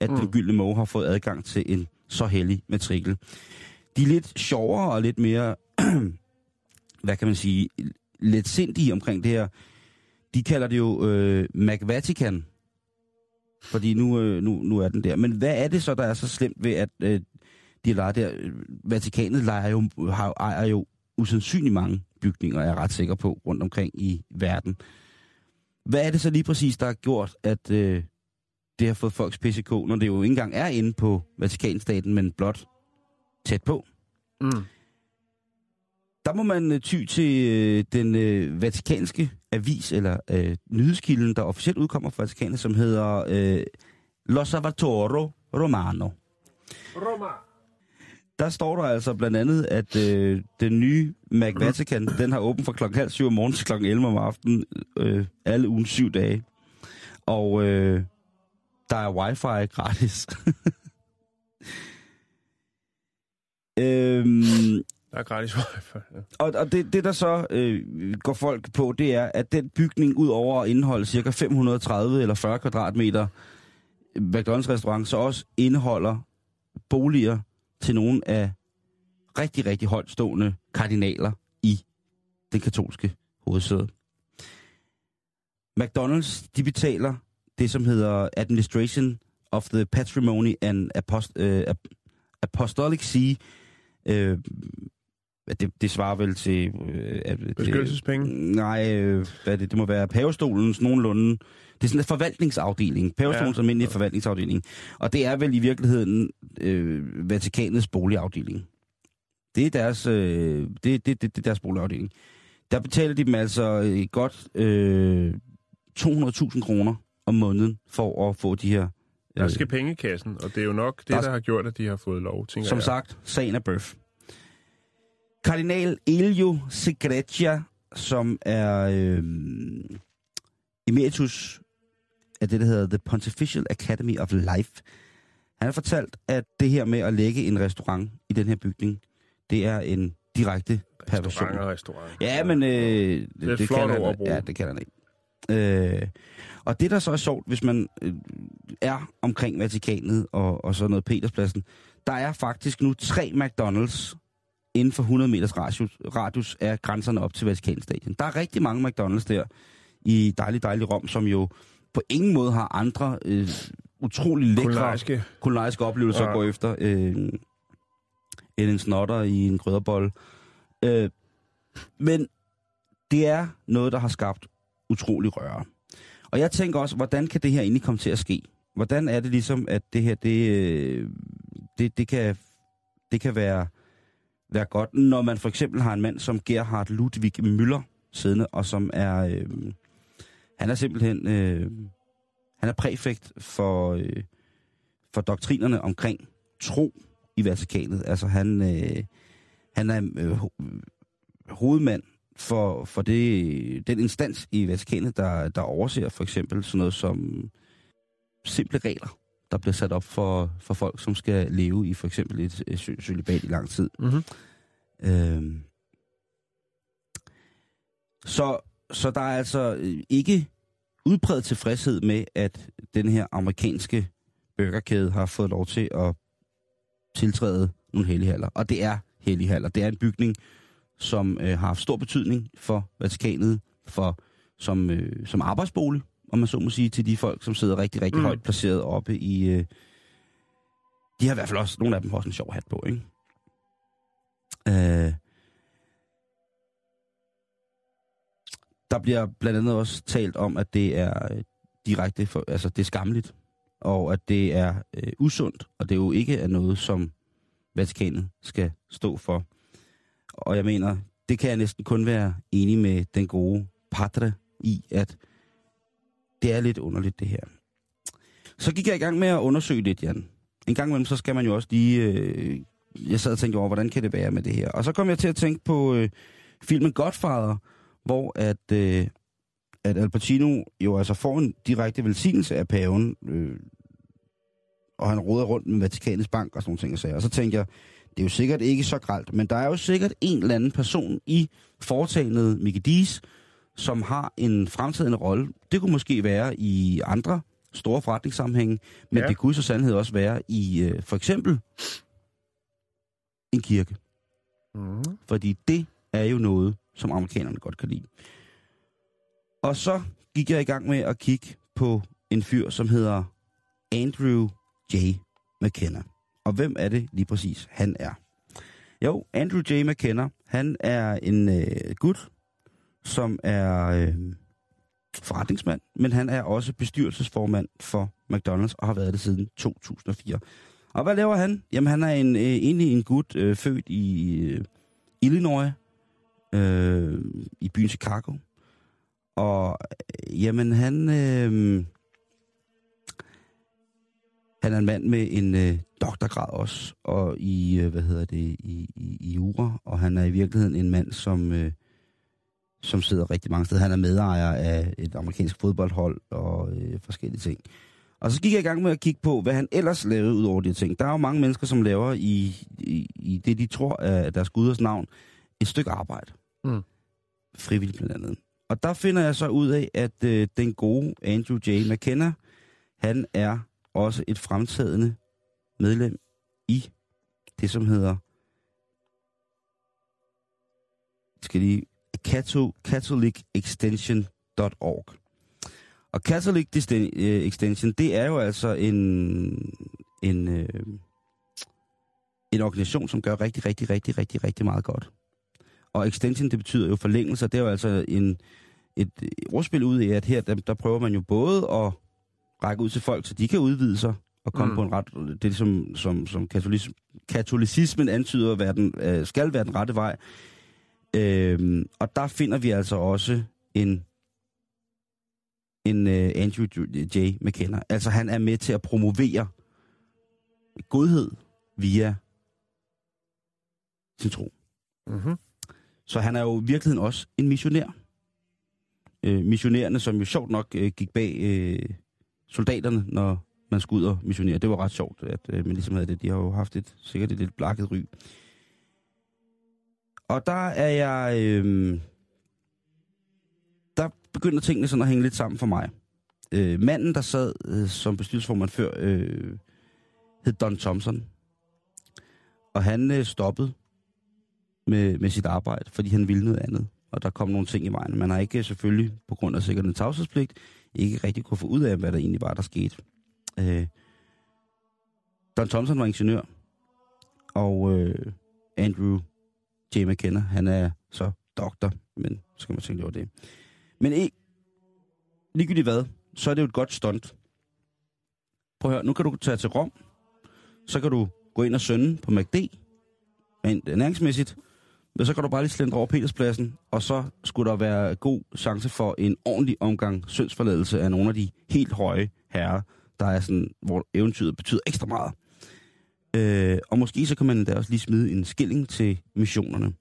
at mm. den gyldne måge har fået adgang til en så hellig matrikel. De er lidt sjovere og lidt mere, hvad kan man sige, lidt sindige omkring det her. De kalder det jo øh, MacVatican, fordi nu, øh, nu, nu er den der. Men hvad er det så, der er så slemt ved, at øh, de leger der? Vatikanet leger jo, har, ejer jo usandsynligt mange bygninger, er jeg ret sikker på, rundt omkring i verden. Hvad er det så lige præcis, der har gjort, at øh, det har fået folks PCK, når det jo ikke engang er inde på Vatikanstaten, men blot tæt på? Mm. Der må man øh, ty til øh, den øh, vatikanske avis, eller øh, nyhedskilden, der officielt udkommer fra Vatikanet, som hedder øh, L'Osservatore Romano. Roma. Der står der altså blandt andet, at øh, den nye Mac Vatican, den har åbent fra klokken halv syv om morgenen til klokken 11 om aftenen, øh, alle ugen syv dage. Og øh, der er wifi gratis. øhm, Der er gratis wifi. Ja. og og det, det, der så øh, går folk på, det er, at den bygning, ud over at indeholde cirka 530 eller 40 kvadratmeter McDonald's-restaurant, så også indeholder boliger til nogle af rigtig, rigtig højtstående kardinaler i den katolske hovedsæde. McDonald's, de betaler det, som hedder Administration of the Patrimony and Apost- uh, Apostolic See. Øh, det, det svarer vel til... Øh, at det- Beskyttelsespenge? Nej, øh, hvad det, det må være pavestolens nogenlunde. Det er sådan en forvaltningsafdeling. Pavestolens Ja. almindelige forvaltningsafdeling. Og det er vel i virkeligheden øh, Vatikanets boligafdeling. Det er deres, øh, det, det, det, det er deres boligafdeling. Der betaler de dem altså øh, godt øh, 200.000 kroner om måneden for at få de her... Der skal penge i kassen, og det er jo nok det, Der- der har gjort, at de har fået lov, tænker Som jeg. sagt, sagen er bøf. Kardinal Elio Segretia, som er øh, emeritus af det, der hedder The Pontifical Academy of Life. Han har fortalt, at det her med at lægge en restaurant i den her bygning, det er en direkte perversion. Restaurant restaurant. Ja, men øh, det, Det et flot kan han, ja, det kan han ikke. Øh, og det, der så er sjovt, hvis man øh, er omkring Vatikanet og, og så noget Peterspladsen, der er faktisk nu tre McDonald's inden for 100 meters radius, radius af grænserne op til Vatikanstadion. Der er rigtig mange McDonald's der i dejlig, dejlig Rom, som jo på ingen måde har andre øh, utrolig lækre Kulinariske. kulinariske oplevelser Ja. ja. at gå efter, øh, end en snotter i en krydderbolle. Øh, men det er noget, der har skabt utrolig røre. Og jeg tænker også, hvordan kan det her egentlig komme til at ske? Hvordan er det ligesom, at det her, det, øh, det, det, kan, det kan være, være godt, når man for eksempel har en mand som Gerhard Ludwig Müller siddende, og som er, øh, han er simpelthen, øh, han er præfekt for, øh, for doktrinerne omkring tro i Vatikanet. Altså han, øh, han er øh, hovedmand for, for det, den instans i Vatikanet, der, der overser for eksempel sådan noget som simple regler, der bliver sat op for, for folk, som skal leve i for eksempel et, et cølibat i lang tid. Mm-hmm. Øhm. Så, så der er altså øh, ikke udbredt tilfredshed med, at den her amerikanske burgerkæde har fået lov til at tiltræde nogle hellighaller. Og det er hellighaller. Det er en bygning, som øh, har haft stor betydning for Vatikanet, for, som, øh, som arbejdsbolig, om man så må sige, til de folk, som sidder rigtig, rigtig Mm. højt placeret oppe i... Øh, de har i hvert fald også, nogle af dem har også en sjov hat på, ikke? Øh, der bliver blandt andet også talt om, at det er øh, direkte, for, altså det er skamligt, og at det er øh, usundt, og det jo ikke er noget, som Vatikanet skal stå for. Og jeg mener, det kan jeg næsten kun være enig med den gode Padre i, at det er lidt underligt det her. Så gik jeg i gang med at undersøge lidt, Jan. En gang imellem, så skal man jo også lige... Øh, jeg sad og tænkte over, hvordan kan det være med det her? Og så kom jeg til at tænke på øh, filmen Godfather, hvor at, øh, at Al Pacino jo altså får en direkte velsignelse af paven, øh, og han råder rundt med Vatikanets bank og sådan nogle ting. Og, sager. og så tænkte jeg, Det er jo sikkert ikke så gralt, men der er jo sikkert en eller anden person i foretagendet Mickey D's, som har en fremtidende rolle. Det kunne måske være i andre store forretningssammenhænge, men Ja. det kunne så sandhed også være i øh, for eksempel en kirke. Mm. Fordi det er jo noget, som amerikanerne godt kan lide. Og så gik jeg i gang med at kigge på en fyr, som hedder Andrew J. McKenna. Og hvem er det lige præcis, han er? Jo, Andrew J. McKenna, han er en øh, gut, som er øh, forretningsmand, men han er også bestyrelsesformand for McDonald's og har været det siden 2004. Og hvad laver han? Jamen, han er en, øh, egentlig en gut øh, født i øh, Illinois, øh, i byen Chicago. Og øh, jamen, han, øh, han er en mand med en øh, doktorgrad også, og i, øh, hvad hedder det, i, i, i jura, og han er i virkeligheden en mand, som, øh, som sidder rigtig mange steder. Han er medejer af et amerikansk fodboldhold og øh, forskellige ting. Og så gik jeg i gang med at kigge på, hvad han ellers lavede ud over de ting. Der er jo mange mennesker, som laver i, i, i det, de tror er deres guders navn, et stykke arbejde. Mm. Frivilligt blandt andet. Og der finder jeg så ud af, at øh, den gode Andrew J. McKenna, han er også et fremtrædende medlem i det, som hedder skal lige CatholicExtension.org. Og Catholic øh, Extension, det er jo altså en, en, øh, en organisation, som gør rigtig, rigtig, rigtig, rigtig, rigtig meget godt. Og extension, det betyder jo forlængelse, det er jo altså en, et ordspil ud i, at her, der, der prøver man jo både at række ud til folk, så de kan udvide sig og komme Mm. mm. på en ret, det som, som, som katolis, katolicismen antyder, at være den, øh, skal være den rette vej. Øhm, og der finder vi altså også en, en øh, Andrew J. McKenna. Altså han er med til at promovere godhed via sin tro. Mm-hmm. Så han er jo i virkeligheden også en missionær. Øh, missionærerne, som jo sjovt nok øh, gik bag øh, soldaterne, når man skulle ud og missionere. Det var ret sjovt, at øh, man ligesom havde det. De har jo haft et, sikkert et lidt blakket ry. Og der er jeg... Øh, der begynder tingene sådan at hænge lidt sammen for mig. Øh, manden, der sad øh, som bestyrelsesformand før, øh, hed Don Thompson. Og han øh, stoppede med, med sit arbejde, fordi han ville noget andet. Og der kom nogle ting i vejen. Man har ikke øh, selvfølgelig, på grund af sikkert en tavshedspligt, ikke rigtig kunne få ud af, hvad der egentlig var, der skete. Øh, Don Thompson var ingeniør, og øh, Andrew J. McKenna, han er så doktor, men så kan man tænke over det. Men e, ligegyldigt hvad, så er det jo et godt stunt. Prøv at høre, nu kan du tage til Rom, så kan du gå ind og sønde på McD, rent næringsmæssigt, men så kan du bare lige slendre over Peterspladsen, og så skulle der være god chance for en ordentlig omgang syndsforladelse af nogle af de helt høje herrer, der er sådan, hvor eventyret betyder ekstra meget. Øh, og måske så kan man da også lige smide en skilling til missionerne.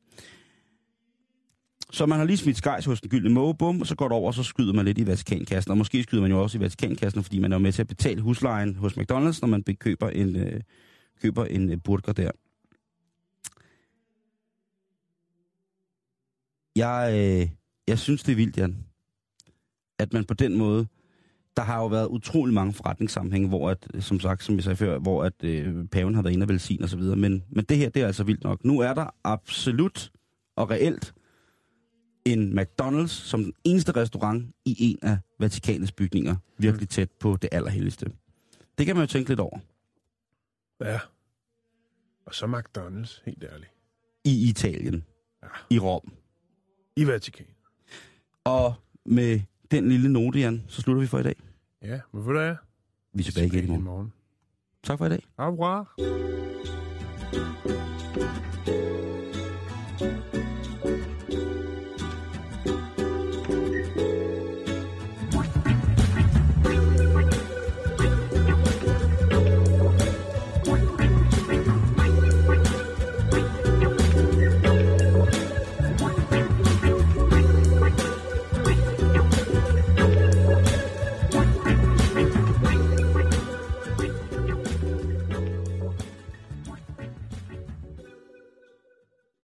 Så man har lige smidt skejs hos den gyldne måge, bum, og så går det over, og så skyder man lidt i Vatikankassen. Og måske skyder man jo også i Vatikankassen, fordi man er med til at betale huslejen hos McDonald's, når man køber en, øh, køber en øh, burger der. Jeg, øh, jeg synes, det er vildt, Jan, at man på den måde, der har jo været utrolig mange forretningssammenhænge, hvor at, som sagt, som jeg sagde før, hvor at øh, paven har været inde og velsign og så videre, men, men det her, det er altså vildt nok. Nu er der absolut og reelt en McDonald's som den eneste restaurant i en af Vatikanets bygninger, virkelig tæt på det allerhelligste. Det kan man jo tænke lidt over. Ja. Og så McDonald's, helt ærligt. I Italien. Ja. I Rom. I Vatikan. Og med den lille note, Jan, så slutter vi for i dag. Ja, ved du hvad? Vi er tilbage igen i morgen. morgen. Tak for i dag. Au revoir.